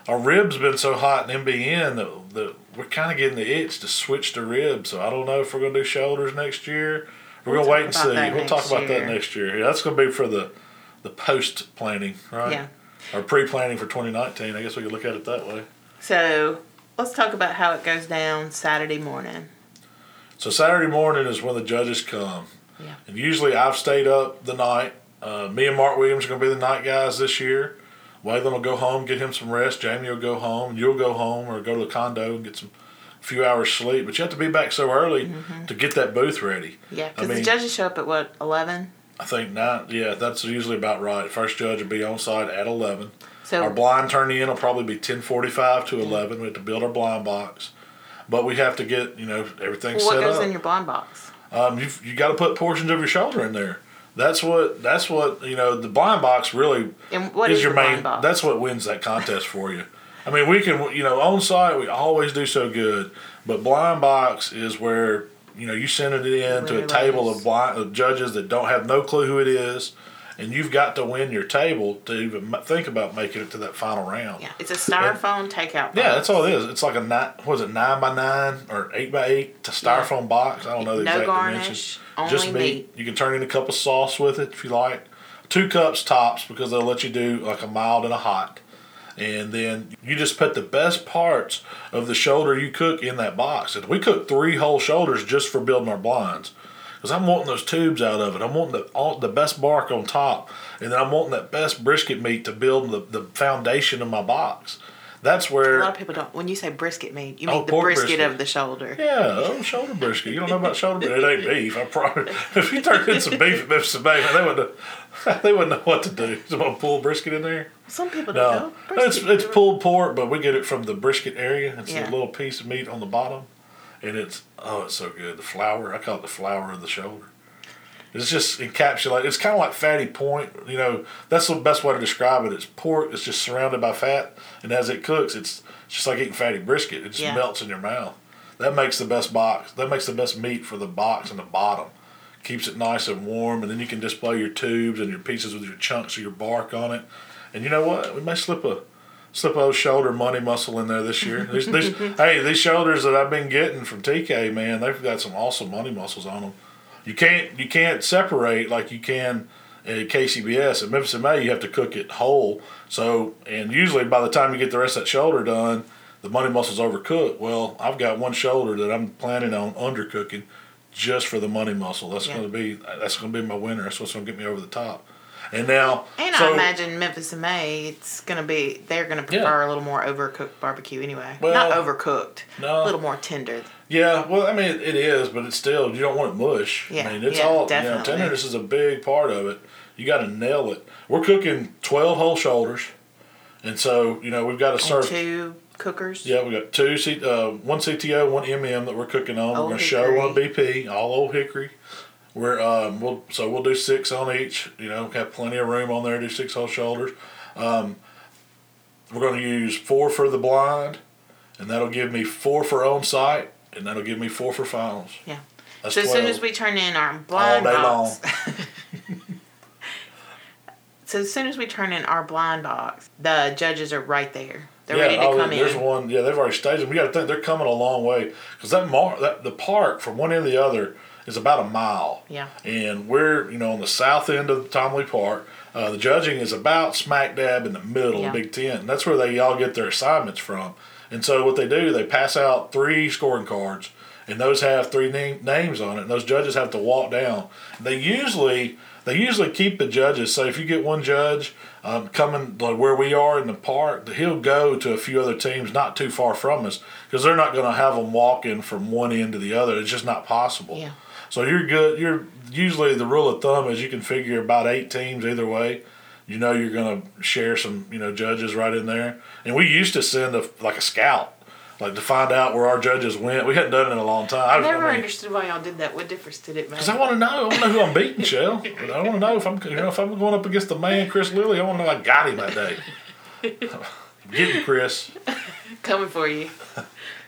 [SPEAKER 2] our ribs been so hot in MBN that, that we're kind of getting the itch to switch to ribs. So I don't know if we're gonna do shoulders next year. We're
[SPEAKER 3] We'll
[SPEAKER 2] gonna wait and see. We'll talk about that next year. Yeah, that's gonna be for the the post planning, right?
[SPEAKER 3] Yeah.
[SPEAKER 2] Or pre planning for 2019. I guess we could look at it that way.
[SPEAKER 3] So let's talk about how it goes down Saturday morning.
[SPEAKER 2] So Saturday morning is when the judges come.
[SPEAKER 3] Yeah.
[SPEAKER 2] And usually I've stayed up the night. Uh, me and Mark Williams are going to be the night guys this year. Waylon will go home, get him some rest. Jamie will go home. You'll go home or go to the condo and get some few hours sleep. But you have to be back so early to get that booth ready.
[SPEAKER 3] Yeah,
[SPEAKER 2] I
[SPEAKER 3] because the judges show up at what eleven.
[SPEAKER 2] I think nine. Yeah, that's usually about right. First judge will be on site at eleven.
[SPEAKER 3] So
[SPEAKER 2] Our blind turn in will probably be ten forty five to eleven. We have to build our blind box, but we have to get you know everything
[SPEAKER 3] well, what
[SPEAKER 2] set
[SPEAKER 3] goes
[SPEAKER 2] up.
[SPEAKER 3] in your blind box?
[SPEAKER 2] um, you've, you got to put portions of your shoulder in there. That's what. That's what you know. The blind box really
[SPEAKER 3] And what
[SPEAKER 2] is
[SPEAKER 3] is
[SPEAKER 2] your main. That's what wins that contest for you. I mean, we can you know on site we always do so good, but blind box is where you know you send it in to a table of blind of judges that don't have no clue who it is, and you've got to win your table to even think about making it to that final round.
[SPEAKER 3] Yeah, it's a styrofoam takeout.
[SPEAKER 2] Yeah, that's all it is. It's like a nine, what was it nine by nine or eight by eight to styrofoam box. I don't know the
[SPEAKER 3] No
[SPEAKER 2] exact
[SPEAKER 3] garnish,
[SPEAKER 2] dimensions.
[SPEAKER 3] only
[SPEAKER 2] Just meat.
[SPEAKER 3] meat.
[SPEAKER 2] You can turn in a cup of sauce with it if you like. Two cups tops because they'll let you do like a mild and a hot. And then you just put the best parts of the shoulder you cook in that box. And we cook three whole shoulders just for building our blinds. Because I'm wanting those tubes out of it. I'm wanting the, all, the best bark on top. And then I'm wanting that best brisket meat to build the, the foundation of my box. That's where.
[SPEAKER 3] A lot of people don't. When you say brisket meat, you
[SPEAKER 2] Oh,
[SPEAKER 3] mean the brisket,
[SPEAKER 2] brisket.
[SPEAKER 3] of the shoulder.
[SPEAKER 2] Yeah, oh, shoulder brisket. You don't know about shoulder brisket. It ain't beef. I probably if you turned in some beef at Memphis in May, man, they wouldn't they wouldn't know what to do. Someone pull brisket in there.
[SPEAKER 3] Some people don't
[SPEAKER 2] No,
[SPEAKER 3] know.
[SPEAKER 2] it's it's pulled pork, but we get it from the brisket area. It's
[SPEAKER 3] Yeah.
[SPEAKER 2] a little piece of meat on the bottom, and it's oh, it's so good. The flour, I call it the flour of the shoulder. It's just encapsulated. It's kind of like fatty point. You know, that's the best way to describe it. It's pork. It's just surrounded by fat, and as it cooks, it's just like eating fatty brisket. It just
[SPEAKER 3] Yeah.
[SPEAKER 2] melts in your mouth. That makes the best box. That makes the best meat for the box and the bottom. Keeps it nice and warm, and then you can display your tubes and your pieces with your chunks of your bark on it. And you know what? We may slip a slip a old shoulder money muscle in there this year. These, these, hey, these shoulders that I've been getting from TK, man, they've got some awesome money muscles on them. You can't you can't separate like you can at KCBS. At Memphis in May, you have to cook it whole. So, and usually by the time you get the rest of that shoulder done, the money muscle's overcooked. Well, I've got one shoulder that I'm planning on undercooking just for the money muscle. That's
[SPEAKER 3] Yeah.
[SPEAKER 2] going to be that's going to be my winner. That's what's going to get me over the top. And now,
[SPEAKER 3] And
[SPEAKER 2] so-
[SPEAKER 3] I imagine Memphis in May, it's gonna be they're gonna prefer
[SPEAKER 2] Yeah.
[SPEAKER 3] a little more overcooked barbecue anyway.
[SPEAKER 2] Well,
[SPEAKER 3] Not overcooked.
[SPEAKER 2] no.
[SPEAKER 3] A little more tender.
[SPEAKER 2] Yeah, well, I mean, it, it is, but it's still you don't want it mush.
[SPEAKER 3] Yeah,
[SPEAKER 2] I mean, it's
[SPEAKER 3] yeah,
[SPEAKER 2] all
[SPEAKER 3] definitely.
[SPEAKER 2] you know. Tenderness is a big part of it. You got to nail it. We're cooking twelve whole shoulders, and so you know we've got to serve.
[SPEAKER 3] two cookers.
[SPEAKER 2] Yeah, we got two C, uh, one CTO, one MM that we're cooking on.
[SPEAKER 3] Old
[SPEAKER 2] we're gonna show
[SPEAKER 3] Hickory.
[SPEAKER 2] on BP, all old hickory. We're um, we'll so we'll do six on each. You know, have plenty of room on there. Do six whole shoulders. Um, we're going to use four for the blind, and that'll give me four for on site, and that'll give me four for finals.
[SPEAKER 3] Yeah.
[SPEAKER 2] That's
[SPEAKER 3] So as soon as we turn in our blind box, so as soon as we turn in our blind box, the judges are right there. They're ready to
[SPEAKER 2] oh,
[SPEAKER 3] come
[SPEAKER 2] there's
[SPEAKER 3] in.
[SPEAKER 2] There's one. Yeah, they've already staged them. We got to think they're coming a long way because that mar- that the park from one end to the other is about a mile.
[SPEAKER 3] Yeah.
[SPEAKER 2] And we're you know on the south end of Tom Lee Park. Uh, the judging is about smack dab in the middle
[SPEAKER 3] Yeah.
[SPEAKER 2] of Big Ten. And that's where they all get their assignments from. And so what they do, they pass out three scoring cards, and those have three name, names on it. And those judges have to walk down. They usually they usually keep the judges. So if you get one judge um, coming like where we are in the park, he'll go to a few other teams not too far from us because they're not going to have them walking from one end to the other. It's just not possible.
[SPEAKER 3] Yeah.
[SPEAKER 2] So you're good. You're usually the rule of thumb is you can figure about eight teams either way. You know you're going to share some you know judges right in there. And we used to send a like a scout, like to find out where our judges went. We hadn't done it in a long time.
[SPEAKER 3] I
[SPEAKER 2] I
[SPEAKER 3] never
[SPEAKER 2] mean,
[SPEAKER 3] understood why y'all did that. What difference did it make?
[SPEAKER 2] Cause I want to know. I want to know who I'm beating, Shell. I want to know if I'm, you know, if I'm going up against the man, Chris Lilly. I want to know I got him that day. Get you, Chris.
[SPEAKER 3] Coming for you.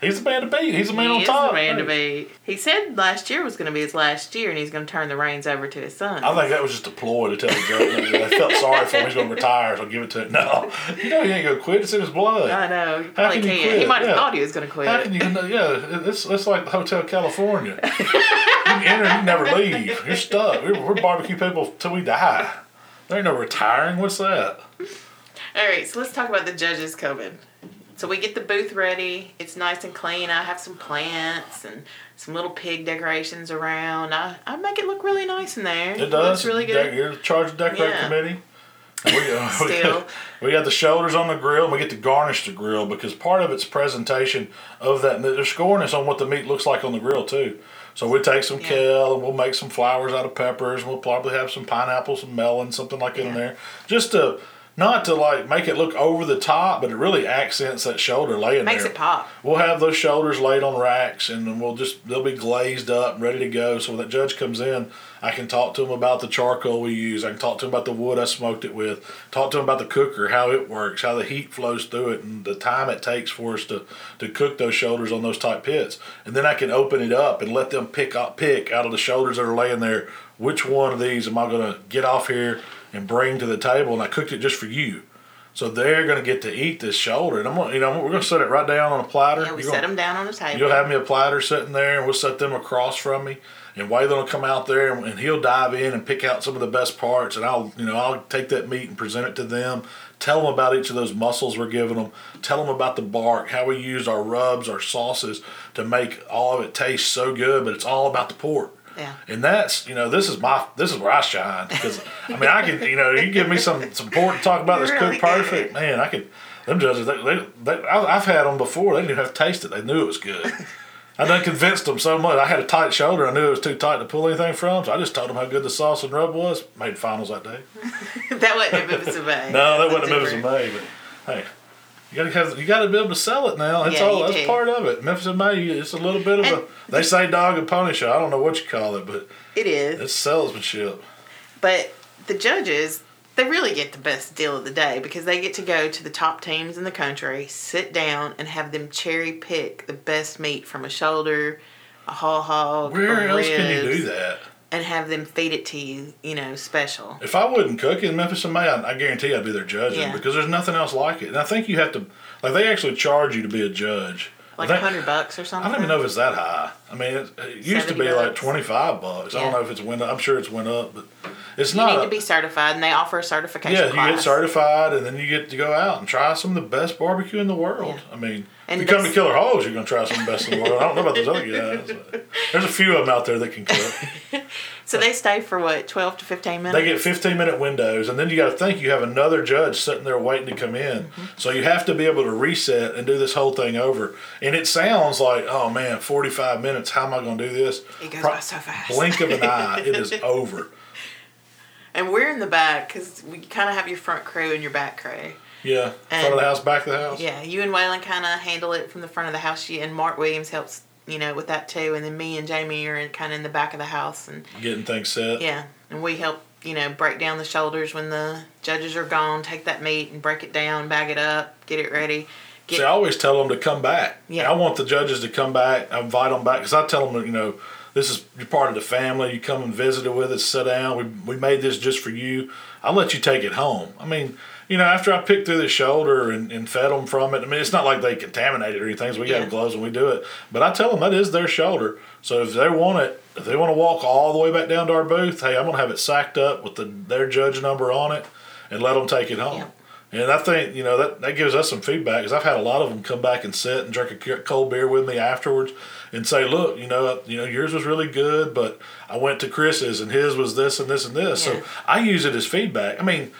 [SPEAKER 2] He's a man to beat. He's a man
[SPEAKER 3] he
[SPEAKER 2] on
[SPEAKER 3] is
[SPEAKER 2] top.
[SPEAKER 3] the man to beat. He said last year was going to be his last year, and he's going to turn the reins over to his son.
[SPEAKER 2] I think that was just a ploy to tell the judge. They felt sorry for him. He's going to retire, so I'll give it to him. No, you know he ain't going to quit. It's in his blood.
[SPEAKER 3] I know. He
[SPEAKER 2] How
[SPEAKER 3] probably
[SPEAKER 2] can you
[SPEAKER 3] can't. He might have
[SPEAKER 2] Yeah.
[SPEAKER 3] thought he was going to quit.
[SPEAKER 2] How can you? Yeah, it's it's like Hotel California. you can enter, you never leave. You're stuck. We're, we're barbecue people till we die. There ain't no retiring. What's that?
[SPEAKER 3] All right, so let's talk about the judges coming. So we get the booth ready. It's nice and clean. I have some plants and some little pig decorations around. I, I make it look really nice in there.
[SPEAKER 2] It does.
[SPEAKER 3] It's really good.
[SPEAKER 2] You're in charge of decorating
[SPEAKER 3] Yeah.
[SPEAKER 2] committee. We, uh, we,
[SPEAKER 3] Still.
[SPEAKER 2] got, we got the shoulders on the grill. and We get to garnish the grill because part of it's presentation of that. They're scoring us on what the meat looks like on the grill too. So we take some
[SPEAKER 3] Yeah.
[SPEAKER 2] kale and we'll make some flowers out of peppers. And we'll probably have some pineapples, some melon, something like that in
[SPEAKER 3] Yeah.
[SPEAKER 2] there, just to not to like make it look over the top, but it really accents that shoulder laying
[SPEAKER 3] Makes
[SPEAKER 2] there.
[SPEAKER 3] it pop.
[SPEAKER 2] We'll have those shoulders laid on racks, and then we'll just they'll be glazed up, and ready to go. So when that judge comes in, I can talk to him about the charcoal we use. I can talk to him about the wood I smoked it with. Talk to him about the cooker, how it works, how the heat flows through it, and the time it takes for us to to cook those shoulders on those tight pits. And then I can open it up and let them pick up pick out of the shoulders that are laying there. Which one of these am I going to get off here and bring to the table? And I cooked it just for you. So they're going to get to eat this shoulder, and I'm gonna, you know we're going to set it right down on a platter.
[SPEAKER 3] Yeah, we
[SPEAKER 2] You're
[SPEAKER 3] set
[SPEAKER 2] gonna-
[SPEAKER 3] them down on the table.
[SPEAKER 2] You'll have me a platter sitting there, and we'll set them across from me. And Waylon will come out there, and, and he'll dive in and pick out some of the best parts, and I'll, you know, I'll take that meat and present it to them. Tell them about each of those muscles we're giving them. Tell them about the bark, how we use our rubs, our sauces to make all of it taste so good. But it's all about the pork.
[SPEAKER 3] Yeah.
[SPEAKER 2] And that's you know this is my this is where I shine because I mean I can you know you give me some some pork to talk about this
[SPEAKER 3] Really
[SPEAKER 2] cooked perfect man I could them judges they, they, they I- I've had them before they didn't even have to taste it they knew it was good I done convinced them so much I had a tight shoulder I knew it was too tight to pull anything from so I just told them how good the sauce and rub was made finals that day
[SPEAKER 3] that wasn't at Memphis in May.
[SPEAKER 2] no that
[SPEAKER 3] That's
[SPEAKER 2] wasn't Memphis and
[SPEAKER 3] different.
[SPEAKER 2] May but hey you gotta have you gotta be able to sell it now that's
[SPEAKER 3] Yeah,
[SPEAKER 2] all that's
[SPEAKER 3] do.
[SPEAKER 2] part of it Memphis in May it's a little bit of a they say dog and pony show I don't know what you call it but
[SPEAKER 3] It is.
[SPEAKER 2] it's salesmanship.
[SPEAKER 3] But the judges, they really get the best deal of the day because they get to go to the top teams in the country, sit down, and have them cherry pick the best meat from a shoulder, a whole hog,
[SPEAKER 2] Where else can you do that?
[SPEAKER 3] And have them feed it to you, you know, special.
[SPEAKER 2] If I wouldn't cook in Memphis in May, I, I guarantee I'd be there judging
[SPEAKER 3] Yeah.
[SPEAKER 2] because there's nothing else like it. And I think you have to, like, they actually charge you to be a judge.
[SPEAKER 3] Like a hundred bucks or something.
[SPEAKER 2] I don't even know if it's that high. I mean, it, it used to
[SPEAKER 3] 70
[SPEAKER 2] be like twenty five bucks. I don't know if it's went. up. I'm sure it's went up, but it's
[SPEAKER 3] You
[SPEAKER 2] not.
[SPEAKER 3] need
[SPEAKER 2] a-
[SPEAKER 3] to be certified, and they offer a certification
[SPEAKER 2] yeah, you
[SPEAKER 3] class.
[SPEAKER 2] get certified, and then you get to go out and try some of the best barbecue in the world.
[SPEAKER 3] Yeah.
[SPEAKER 2] I mean,
[SPEAKER 3] And
[SPEAKER 2] if you come to Killer Hogs, you're gonna try some of the best in the world. I don't know about those other guys. There's a few of them out there that can cook.
[SPEAKER 3] So they stay for what, twelve to fifteen minutes?
[SPEAKER 2] They get 15 minute windows, and then you got to think you have another judge sitting there waiting to come in.
[SPEAKER 3] Mm-hmm.
[SPEAKER 2] So you have to be able to reset and do this whole thing over. And it sounds like, oh man, 45 minutes. How am I going to do this?
[SPEAKER 3] It goes
[SPEAKER 2] Pro-
[SPEAKER 3] by so fast.
[SPEAKER 2] Blink of an eye, it is over.
[SPEAKER 3] And we're in the back because we kind of have your front crew and your back crew.
[SPEAKER 2] Yeah, front of the house, back of the house.
[SPEAKER 3] Yeah, you and Waylon kind of handle it from the front of the house. You and Mark Williams helps, you know, with that too. And then me and Jamie are kind of in the back of the house, and
[SPEAKER 2] Getting things set.
[SPEAKER 3] yeah, and we help, you know, break down the shoulders when the judges are gone. Take that meat and break it down, bag it up, get it ready. Get
[SPEAKER 2] See, I always tell them to come back.
[SPEAKER 3] Yeah.
[SPEAKER 2] I want the judges to come back. I invite them back because I tell them, you know, this is you're part of the family. You come and visit it with us, sit down. We we made this just for you. I'll let you take it home. I mean, you know, after I picked through the shoulder and, and fed them from it, I mean, it's not like they contaminated or anything. So we
[SPEAKER 3] Yeah.
[SPEAKER 2] got gloves when we do it. But I tell them that is their shoulder. So if they want it, if they want to walk all the way back down to our booth, hey, I'm gonna have it sacked up with the their judge number on it, and let them take it home.
[SPEAKER 3] Yeah.
[SPEAKER 2] And I think you know that that gives us some feedback because I've had a lot of them come back and sit and drink a cold beer with me afterwards and say, "Look, you know, you know, yours was really good, but I went to Chris's and his was this and this and this."
[SPEAKER 3] Yeah.
[SPEAKER 2] So I use it as feedback. I mean,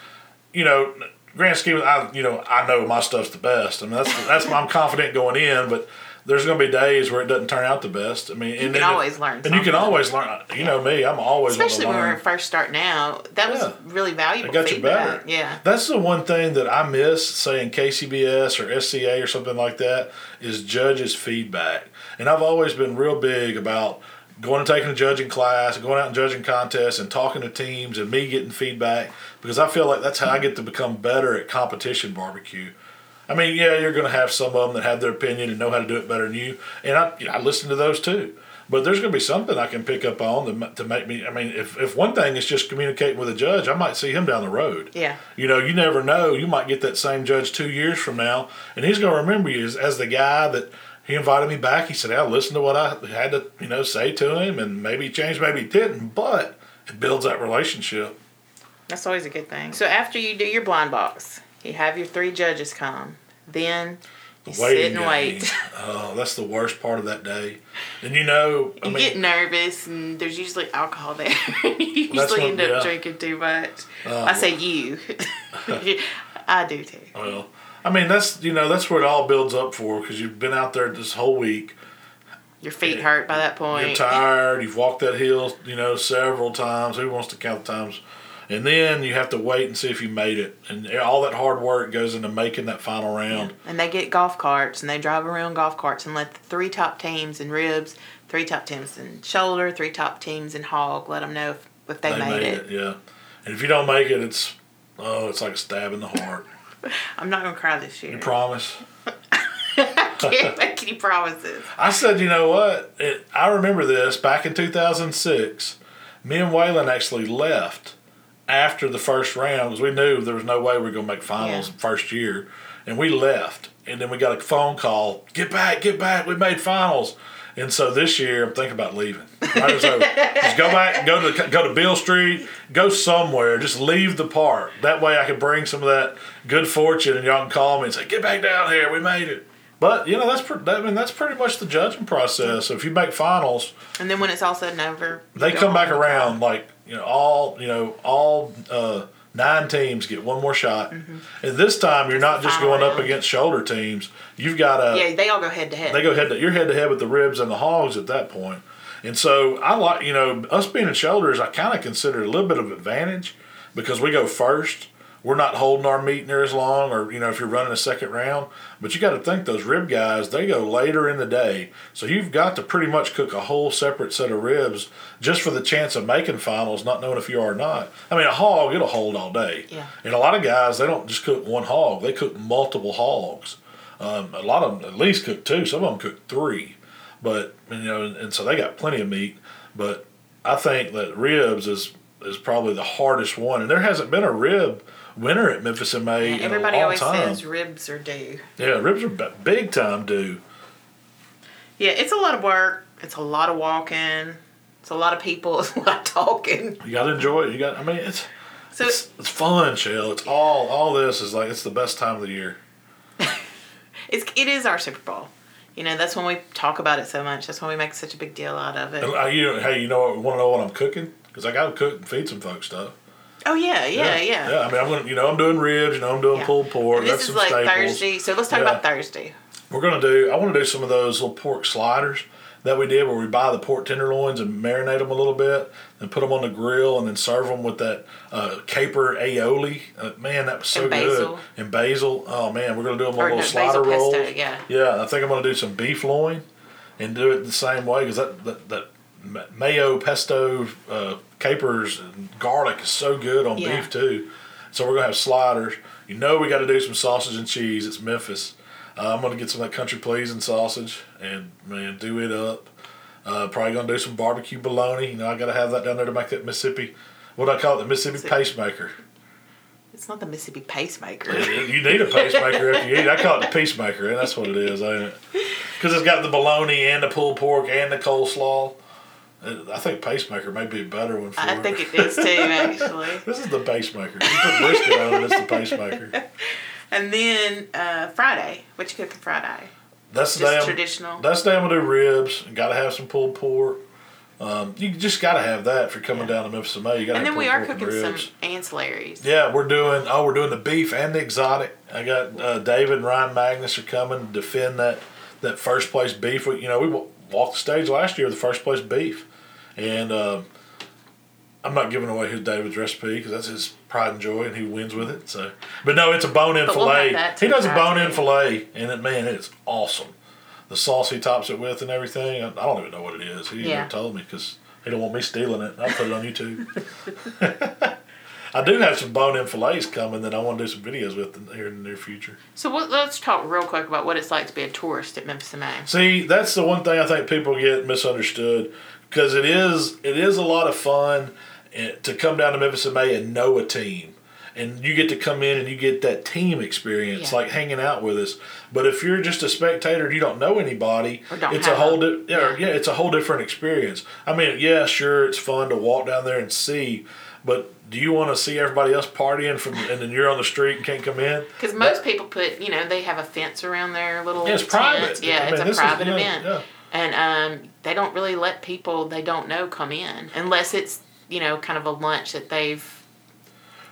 [SPEAKER 2] you know, grand scheme, of- I you know I know my stuff's the best. I mean, that's that's why I'm confident going in, but. There's going to be days where it doesn't turn out the best. I mean, and
[SPEAKER 3] can always
[SPEAKER 2] if-
[SPEAKER 3] learn
[SPEAKER 2] and you can always learn. You know me, I'm always
[SPEAKER 3] especially when we were first starting out. That was
[SPEAKER 2] Yeah.
[SPEAKER 3] really valuable.
[SPEAKER 2] It got you
[SPEAKER 3] feedback.
[SPEAKER 2] better.
[SPEAKER 3] Yeah.
[SPEAKER 2] That's the one thing that I miss, say in KCBS or SCA or something like that, is judges' feedback. And I've always been real big about going and taking a judging class, going out and judging contests, and talking to teams, and me getting feedback because I feel like that's how I get to become better at competition barbecue. I mean, yeah, you're going to have some of them that have their opinion and know how to do it better than you, and I, you know, I listen to those too. But there's going to be something I can pick up on to, to make me. I mean, if, if one thing is just communicating with a judge, I might see him down the road.
[SPEAKER 3] Yeah.
[SPEAKER 2] You know, you never know. You might get that same judge two years from now, and he's going to remember you as, as the guy that he invited me back. He said, "I listened to what I had to, you know, say to him, and maybe he changed, maybe he didn't, but it builds that relationship."
[SPEAKER 3] That's always a good thing. So after you do your blind box, you have your three judges come. Then you sit
[SPEAKER 2] Waiting
[SPEAKER 3] and wait.
[SPEAKER 2] Oh, that's the worst part of that day. And you know, I
[SPEAKER 3] You
[SPEAKER 2] mean,
[SPEAKER 3] get nervous, and there's usually alcohol there. you usually end up
[SPEAKER 2] yeah.
[SPEAKER 3] drinking too much.
[SPEAKER 2] Uh,
[SPEAKER 3] I say you. I do too.
[SPEAKER 2] well, I mean, that's you know, that's where it all builds up for because you've been out there this whole week.
[SPEAKER 3] Your feet hurt by that point.
[SPEAKER 2] You're tired. You've walked that hill, you know, several times. Who wants to count the times? And then you have to wait and see if you made it. And all that hard work goes into making that final round.
[SPEAKER 3] And they get golf carts and they drive around golf carts and let the three top teams in ribs, three top teams in shoulder, three top teams in hog let them know if, if they, made, it.
[SPEAKER 2] Yeah. And if you don't make it, it's oh, it's like a stab in the heart.
[SPEAKER 3] I'm not gonna cry this year.
[SPEAKER 2] You promise?
[SPEAKER 3] I can't make any promises.
[SPEAKER 2] I said, you know what? It, I remember this back in 2006. Me and Waylon actually left after the first round because we knew there was no way we were going to make finals
[SPEAKER 3] Yeah.
[SPEAKER 2] first year, and we left. And then we got a phone call: "Get back, get back! We made finals." And so this year, I'm thinking about leaving. Right? So just go back, go to go to Beale Street, go somewhere. Just leave the park. That way, I can bring some of that good fortune, and y'all can call me and say, "Get back down here. We made it." But you know that's pre- that, I mean that's pretty much the judging process. If you make finals,
[SPEAKER 3] And then when it's all said and over,
[SPEAKER 2] they come back around like you know all you know all uh, nine teams get one more shot, and this time you're not just going up against shoulder teams. You've got a
[SPEAKER 3] Yeah, they all go head to head.
[SPEAKER 2] they go head to you're head to head with the ribs and the hogs at that point. And so I like you know us being in shoulders, I kind of consider it a little bit of advantage because we go first. We're not holding our meat near as long, or you know if you're running a second round. But you got to think those rib guys they go later in the day, so you've got to pretty much cook a whole separate set of ribs just for the chance of making finals, not knowing if you are or not. I mean a hog it'll hold all day,
[SPEAKER 3] Yeah.
[SPEAKER 2] and a lot of guys they don't just cook one hog; they cook multiple hogs. Um, a lot of them at least cook two. Some of them cook three, but you know, and, and so they got plenty of meat. But I think that ribs is is probably the hardest one, and there hasn't been a rib winner at Memphis in May
[SPEAKER 3] Yeah,
[SPEAKER 2] in
[SPEAKER 3] everybody
[SPEAKER 2] a long
[SPEAKER 3] always
[SPEAKER 2] time.
[SPEAKER 3] says ribs are due.
[SPEAKER 2] yeah, ribs are b- big time due.
[SPEAKER 3] Yeah, it's a lot of work. It's a lot of walking. It's a lot of people. It's a lot of talking.
[SPEAKER 2] You got to enjoy it. You got. I mean, it's
[SPEAKER 3] So
[SPEAKER 2] it's, it's fun, Shell. It's all all this is like it's the best time of the year.
[SPEAKER 3] it's it is our Super Bowl. You know, that's when we talk about it so much. That's when we make such a big deal out of it.
[SPEAKER 2] And, uh, you hey, you know what? Want to know what I'm cooking? Because I got to cook and feed some folks stuff.
[SPEAKER 3] Oh yeah, yeah, yeah.
[SPEAKER 2] Yeah, I mean, I'm gonna, you know, I'm doing ribs. You know, I'm doing
[SPEAKER 3] Yeah.
[SPEAKER 2] pulled pork.
[SPEAKER 3] And this is like
[SPEAKER 2] staples.
[SPEAKER 3] Thursday. So let's talk
[SPEAKER 2] Yeah.
[SPEAKER 3] about Thursday.
[SPEAKER 2] We're gonna do. I want to do some of those little pork sliders that we did, where we buy the pork tenderloins and marinate them a little bit, and put them on the grill, and then serve them with that uh, caper aioli. Uh, man, that was so
[SPEAKER 3] And
[SPEAKER 2] good. And basil. Oh man, we're gonna do them
[SPEAKER 3] Or
[SPEAKER 2] little
[SPEAKER 3] no,
[SPEAKER 2] slider
[SPEAKER 3] pesto, yeah.
[SPEAKER 2] Yeah, I think I'm gonna do some beef loin, and do it the same way because that, that that mayo pesto uh, capers and garlic is so good on
[SPEAKER 3] Yeah.
[SPEAKER 2] beef too. So we're gonna have sliders. You know we got to do some sausage and cheese. It's Memphis. Uh, I'm gonna get some of that country pleasing sausage and man do it up. Uh, probably gonna do some barbecue bologna. You know I gotta have that down there to make that Mississippi. What do I call it? The Mississippi
[SPEAKER 3] Mississippi.
[SPEAKER 2] pacemaker.
[SPEAKER 3] It's not the Mississippi pacemaker.
[SPEAKER 2] You need a pacemaker if you eat. I call it the peacemaker, and that's what it is, ain't it? Because it's got the bologna and the pulled pork and the coleslaw. I think pacemaker may be a better one for
[SPEAKER 3] I think it is too, actually.
[SPEAKER 2] This is the pacemaker. You put brisket on it, it's the pacemaker.
[SPEAKER 3] And then uh, Friday. What you cooking Friday?
[SPEAKER 2] That's the
[SPEAKER 3] Just
[SPEAKER 2] day I'm,
[SPEAKER 3] traditional.
[SPEAKER 2] That's the day I'm gonna do ribs. Got to have some pulled pork. Um, you just got to have that if you're coming down to Memphis in May. You got
[SPEAKER 3] And then we are cooking some ancillaries.
[SPEAKER 2] Yeah, we're doing. Oh, we're doing the beef and the exotic. I got uh, David and Ryan Magnus are coming to defend that that first place beef. We, you know, we walked the stage last year with the first place beef, and um I'm not giving away his David's recipe because that's his pride and joy, and he wins with it. So, but no, it's a bone-in
[SPEAKER 3] But we'll
[SPEAKER 2] fillet. he does a bone-in fillet, and it, man, it's awesome. The sauce he tops it with and everything. I, I don't even know what it is. He
[SPEAKER 3] Yeah.
[SPEAKER 2] never told me because he don't want me stealing it. I'll put it on YouTube. I do have some bone-in fillets coming that I want to do some videos with in, here in the near future.
[SPEAKER 3] So what, let's talk real quick about what it's like to be a tourist at Memphis May.
[SPEAKER 2] See, that's the one thing I think people get misunderstood because it is it is a lot of fun eh, to come down to Memphis in May and know a team. And you get to come in and you get that team experience,
[SPEAKER 3] Yeah.
[SPEAKER 2] like hanging out with us. But if you're just a spectator and you don't know anybody,
[SPEAKER 3] don't
[SPEAKER 2] it's a whole di- yeah,
[SPEAKER 3] yeah.
[SPEAKER 2] yeah, it's a whole different experience. I mean, yeah, sure, it's fun to walk down there and see, but do you want to see everybody else partying from and then you're on the street and can't come in?
[SPEAKER 3] Because most people put, you know, they have a fence around their little.
[SPEAKER 2] Yeah, it's
[SPEAKER 3] tent.
[SPEAKER 2] private.
[SPEAKER 3] Yeah,
[SPEAKER 2] I
[SPEAKER 3] it's a
[SPEAKER 2] this is-
[SPEAKER 3] private event,
[SPEAKER 2] yeah.
[SPEAKER 3] and um, they don't really let people they don't know come in unless it's you know kind of a lunch that they've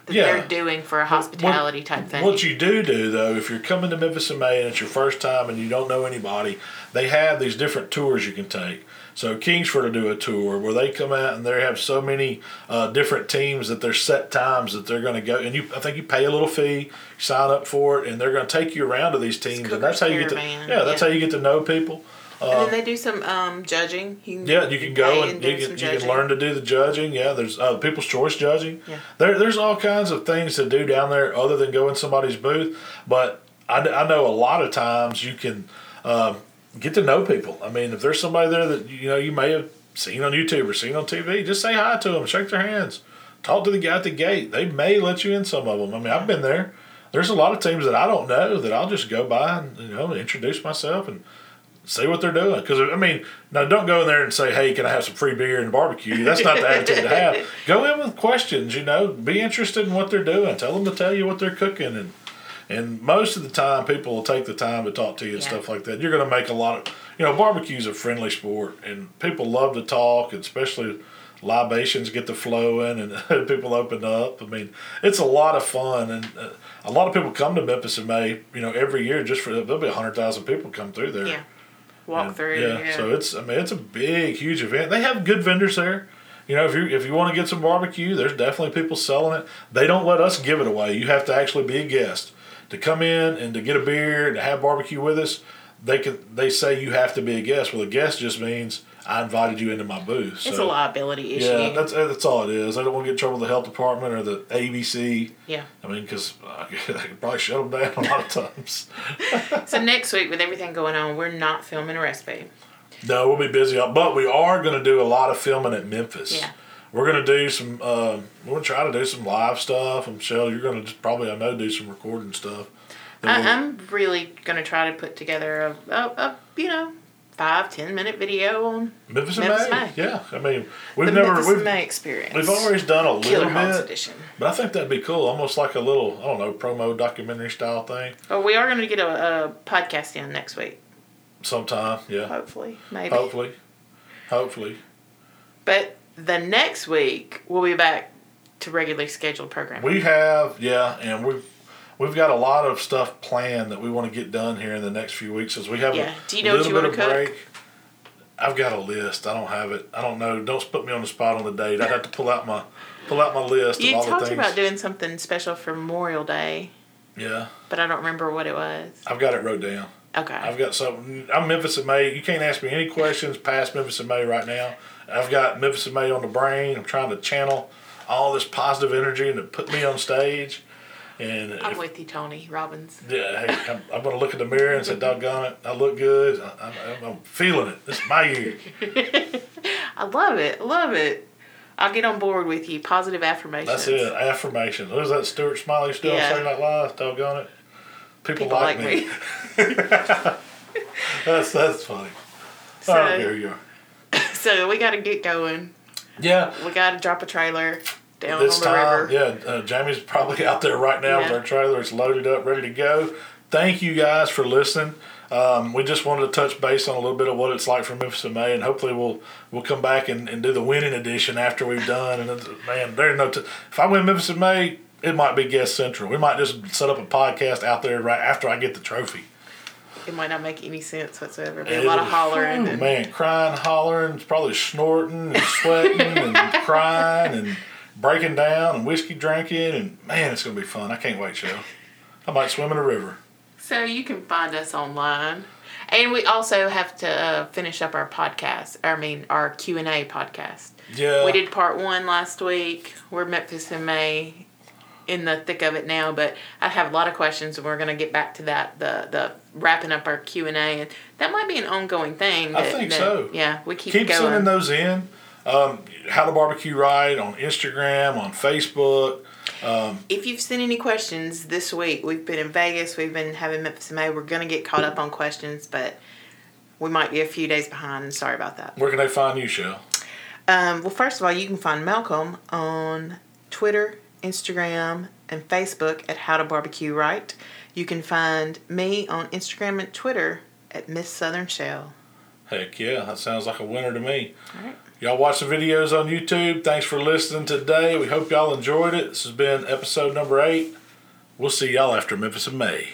[SPEAKER 3] that
[SPEAKER 2] Yeah.
[SPEAKER 3] they're doing for a hospitality type thing.
[SPEAKER 2] What you do do though, if you're coming to Memphis in May and it's your first time and you don't know anybody, they have these different tours you can take. So Kingsford will do a tour where they come out and they have so many uh, different teams that there's set times that they're going to go. And you, I think you pay a little fee, sign up for it, and they're going to take you around to these teams, and that's how you get to yeah, that's
[SPEAKER 3] yeah.
[SPEAKER 2] how you get to know people.
[SPEAKER 3] And then they do some um, judging. You can,
[SPEAKER 2] Yeah, you can go
[SPEAKER 3] pay
[SPEAKER 2] and you can, you can learn to do the judging. Yeah, there's uh, people's choice judging.
[SPEAKER 3] Yeah.
[SPEAKER 2] There, there's all kinds of things to do down there other than go in somebody's booth. But I, I know a lot of times you can um, get to know people. I mean, if there's somebody there that you know you may have seen on YouTube or seen on TV, just say hi to them, shake their hands, talk to the guy at the gate. They may let you in some of them. I mean, I've been there. There's a lot of teams that I don't know that I'll just go by and you know introduce myself and see what they're doing. Because I mean, now don't go in there and say, "Hey, can I have some free beer and barbecue?" That's not the attitude to have. Go in with questions. You know, be interested in what they're doing. Tell them to tell you what they're cooking and. And most of the time, people will take the time to talk to you and
[SPEAKER 3] Yeah.
[SPEAKER 2] stuff like that. You're going to make a lot of, you know, barbecue's a friendly sport, and people love to talk, and especially libations get the flowing and people open up. I mean, it's a lot of fun, and uh, a lot of people come to Memphis in May. You know, every year just for there'll be hundred thousand people come through there.
[SPEAKER 3] Yeah. Walk
[SPEAKER 2] And,
[SPEAKER 3] through.
[SPEAKER 2] Yeah.
[SPEAKER 3] Yeah.
[SPEAKER 2] So it's I mean it's a big huge event. They have good vendors there. You know, if you if you want to get some barbecue, there's definitely people selling it. They don't let us give it away. You have to actually be a guest to come in and to get a beer and to have barbecue with us. They can they say you have to be a guest. Well, a guest just means I invited you into my booth.
[SPEAKER 3] it's a liability issue.
[SPEAKER 2] Yeah, that's that's all it is. I don't want to get in trouble with the health department or the ABC.
[SPEAKER 3] Yeah.
[SPEAKER 2] I mean, because uh, they could probably shut them down a lot of times.
[SPEAKER 3] So next week, with everything going on, we're not filming a recipe.
[SPEAKER 2] No, we'll be busy, but we are going to do a lot of filming at Memphis.
[SPEAKER 3] Yeah.
[SPEAKER 2] We're going to do some. Uh, we're going to try to do some live stuff. And Rachelle, you're going to just probably, I know, do some recording stuff.
[SPEAKER 3] I, I'm really gonna try to put together a, a, a you know five ten minute video on
[SPEAKER 2] Memphis May.
[SPEAKER 3] May.
[SPEAKER 2] Yeah, I mean, we've
[SPEAKER 3] the
[SPEAKER 2] never
[SPEAKER 3] Memphis
[SPEAKER 2] we've,
[SPEAKER 3] May experience.
[SPEAKER 2] we've always done a
[SPEAKER 3] Killer
[SPEAKER 2] little
[SPEAKER 3] Hogs
[SPEAKER 2] bit,
[SPEAKER 3] edition.
[SPEAKER 2] but I think that'd be cool, almost like a little, I don't know, promo documentary style thing.
[SPEAKER 3] Oh, we are gonna get a, a podcast in next week,
[SPEAKER 2] Sometime, yeah,
[SPEAKER 3] hopefully, maybe.
[SPEAKER 2] hopefully, hopefully.
[SPEAKER 3] But the next week we'll be back to regularly scheduled programming.
[SPEAKER 2] We have, yeah, and we've we've got a lot of stuff planned that we want to get done here in the next few weeks as we have
[SPEAKER 3] Yeah.
[SPEAKER 2] a
[SPEAKER 3] Do you know
[SPEAKER 2] little
[SPEAKER 3] you
[SPEAKER 2] bit of
[SPEAKER 3] cook?
[SPEAKER 2] break. I've got a list. I don't have it. I don't know. Don't put me on the spot on the date. I'd have to pull out my pull out my list
[SPEAKER 3] you
[SPEAKER 2] of all the
[SPEAKER 3] talked about doing something special for Memorial Day,
[SPEAKER 2] yeah,
[SPEAKER 3] but I don't remember what it was.
[SPEAKER 2] I've got it wrote down.
[SPEAKER 3] Okay.
[SPEAKER 2] I've got something. I'm Memphis in May. You can't ask me any questions past Memphis in May right now. I've got Memphis in May on the brain. I'm trying to channel all this positive energy and to put me on stage. And
[SPEAKER 3] I'm
[SPEAKER 2] if-
[SPEAKER 3] with you, Tony Robbins.
[SPEAKER 2] Yeah, hey, I'm, I'm going to look in the mirror and say, doggone it, I look good. I, I'm, I'm feeling it. This is my year.
[SPEAKER 3] I love it. Love it. I'll get on board with you. Positive affirmations.
[SPEAKER 2] That's it. Affirmations. What is that, Stuart Smalley still
[SPEAKER 3] Yeah.
[SPEAKER 2] saying that lie? Doggone it. People,
[SPEAKER 3] People
[SPEAKER 2] like,
[SPEAKER 3] like
[SPEAKER 2] me.
[SPEAKER 3] me.
[SPEAKER 2] That's that's funny.
[SPEAKER 3] So-
[SPEAKER 2] All right, here you are.
[SPEAKER 3] so we got to get going.
[SPEAKER 2] Yeah,
[SPEAKER 3] We got to drop a trailer down
[SPEAKER 2] this
[SPEAKER 3] on the
[SPEAKER 2] time,
[SPEAKER 3] river.
[SPEAKER 2] yeah, uh, Jamie's probably out there right now with our trailer. It's loaded up, ready to go. Thank you guys for listening. Um, we just wanted to touch base on a little bit of what it's like for Memphis in May, and hopefully we'll we'll come back and, and do the winning edition after we've done. And man, there's no. T- if I win Memphis in May, it might be guest central. We might just set up a podcast out there right after I get the trophy.
[SPEAKER 3] It might not make any sense whatsoever. Be a lot of hollering. and-
[SPEAKER 2] man, crying, hollering, probably snorting and sweating and crying and breaking down and whiskey drinking and man, it's gonna be fun. I can't wait, Shell. I might swim in a river.
[SPEAKER 3] So you can find us online, and we also have to uh, finish up our podcast. I mean, our Q and A podcast.
[SPEAKER 2] Yeah,
[SPEAKER 3] We did part one last week. We're Memphis in May, in the thick of it now. But I have a lot of questions, and we're gonna get back to that. The the wrapping up our Q and A, and that might be an ongoing thing.
[SPEAKER 2] I think
[SPEAKER 3] that-
[SPEAKER 2] so.
[SPEAKER 3] Yeah, we keep,
[SPEAKER 2] keep
[SPEAKER 3] going.
[SPEAKER 2] sending those in. Um, How to barbecue right on Instagram, on Facebook.
[SPEAKER 3] If you've sent any questions this week, we've been in Vegas, we've been having Memphis May. We're gonna get caught up on questions, but we might be a few days behind. Sorry about that.
[SPEAKER 2] Where can they find you, Shell?
[SPEAKER 3] Um, well, first of all, you can find Malcom on Twitter, Instagram, and Facebook at How to Barbecue Right. You can find me on Instagram and Twitter at Miss Southern Shell.
[SPEAKER 2] Heck yeah, that sounds like a winner to me.
[SPEAKER 3] All right.
[SPEAKER 2] Y'all watch the videos on YouTube. Thanks for listening today. We hope y'all enjoyed it. This has been episode number eight. We'll see y'all after Memphis in May.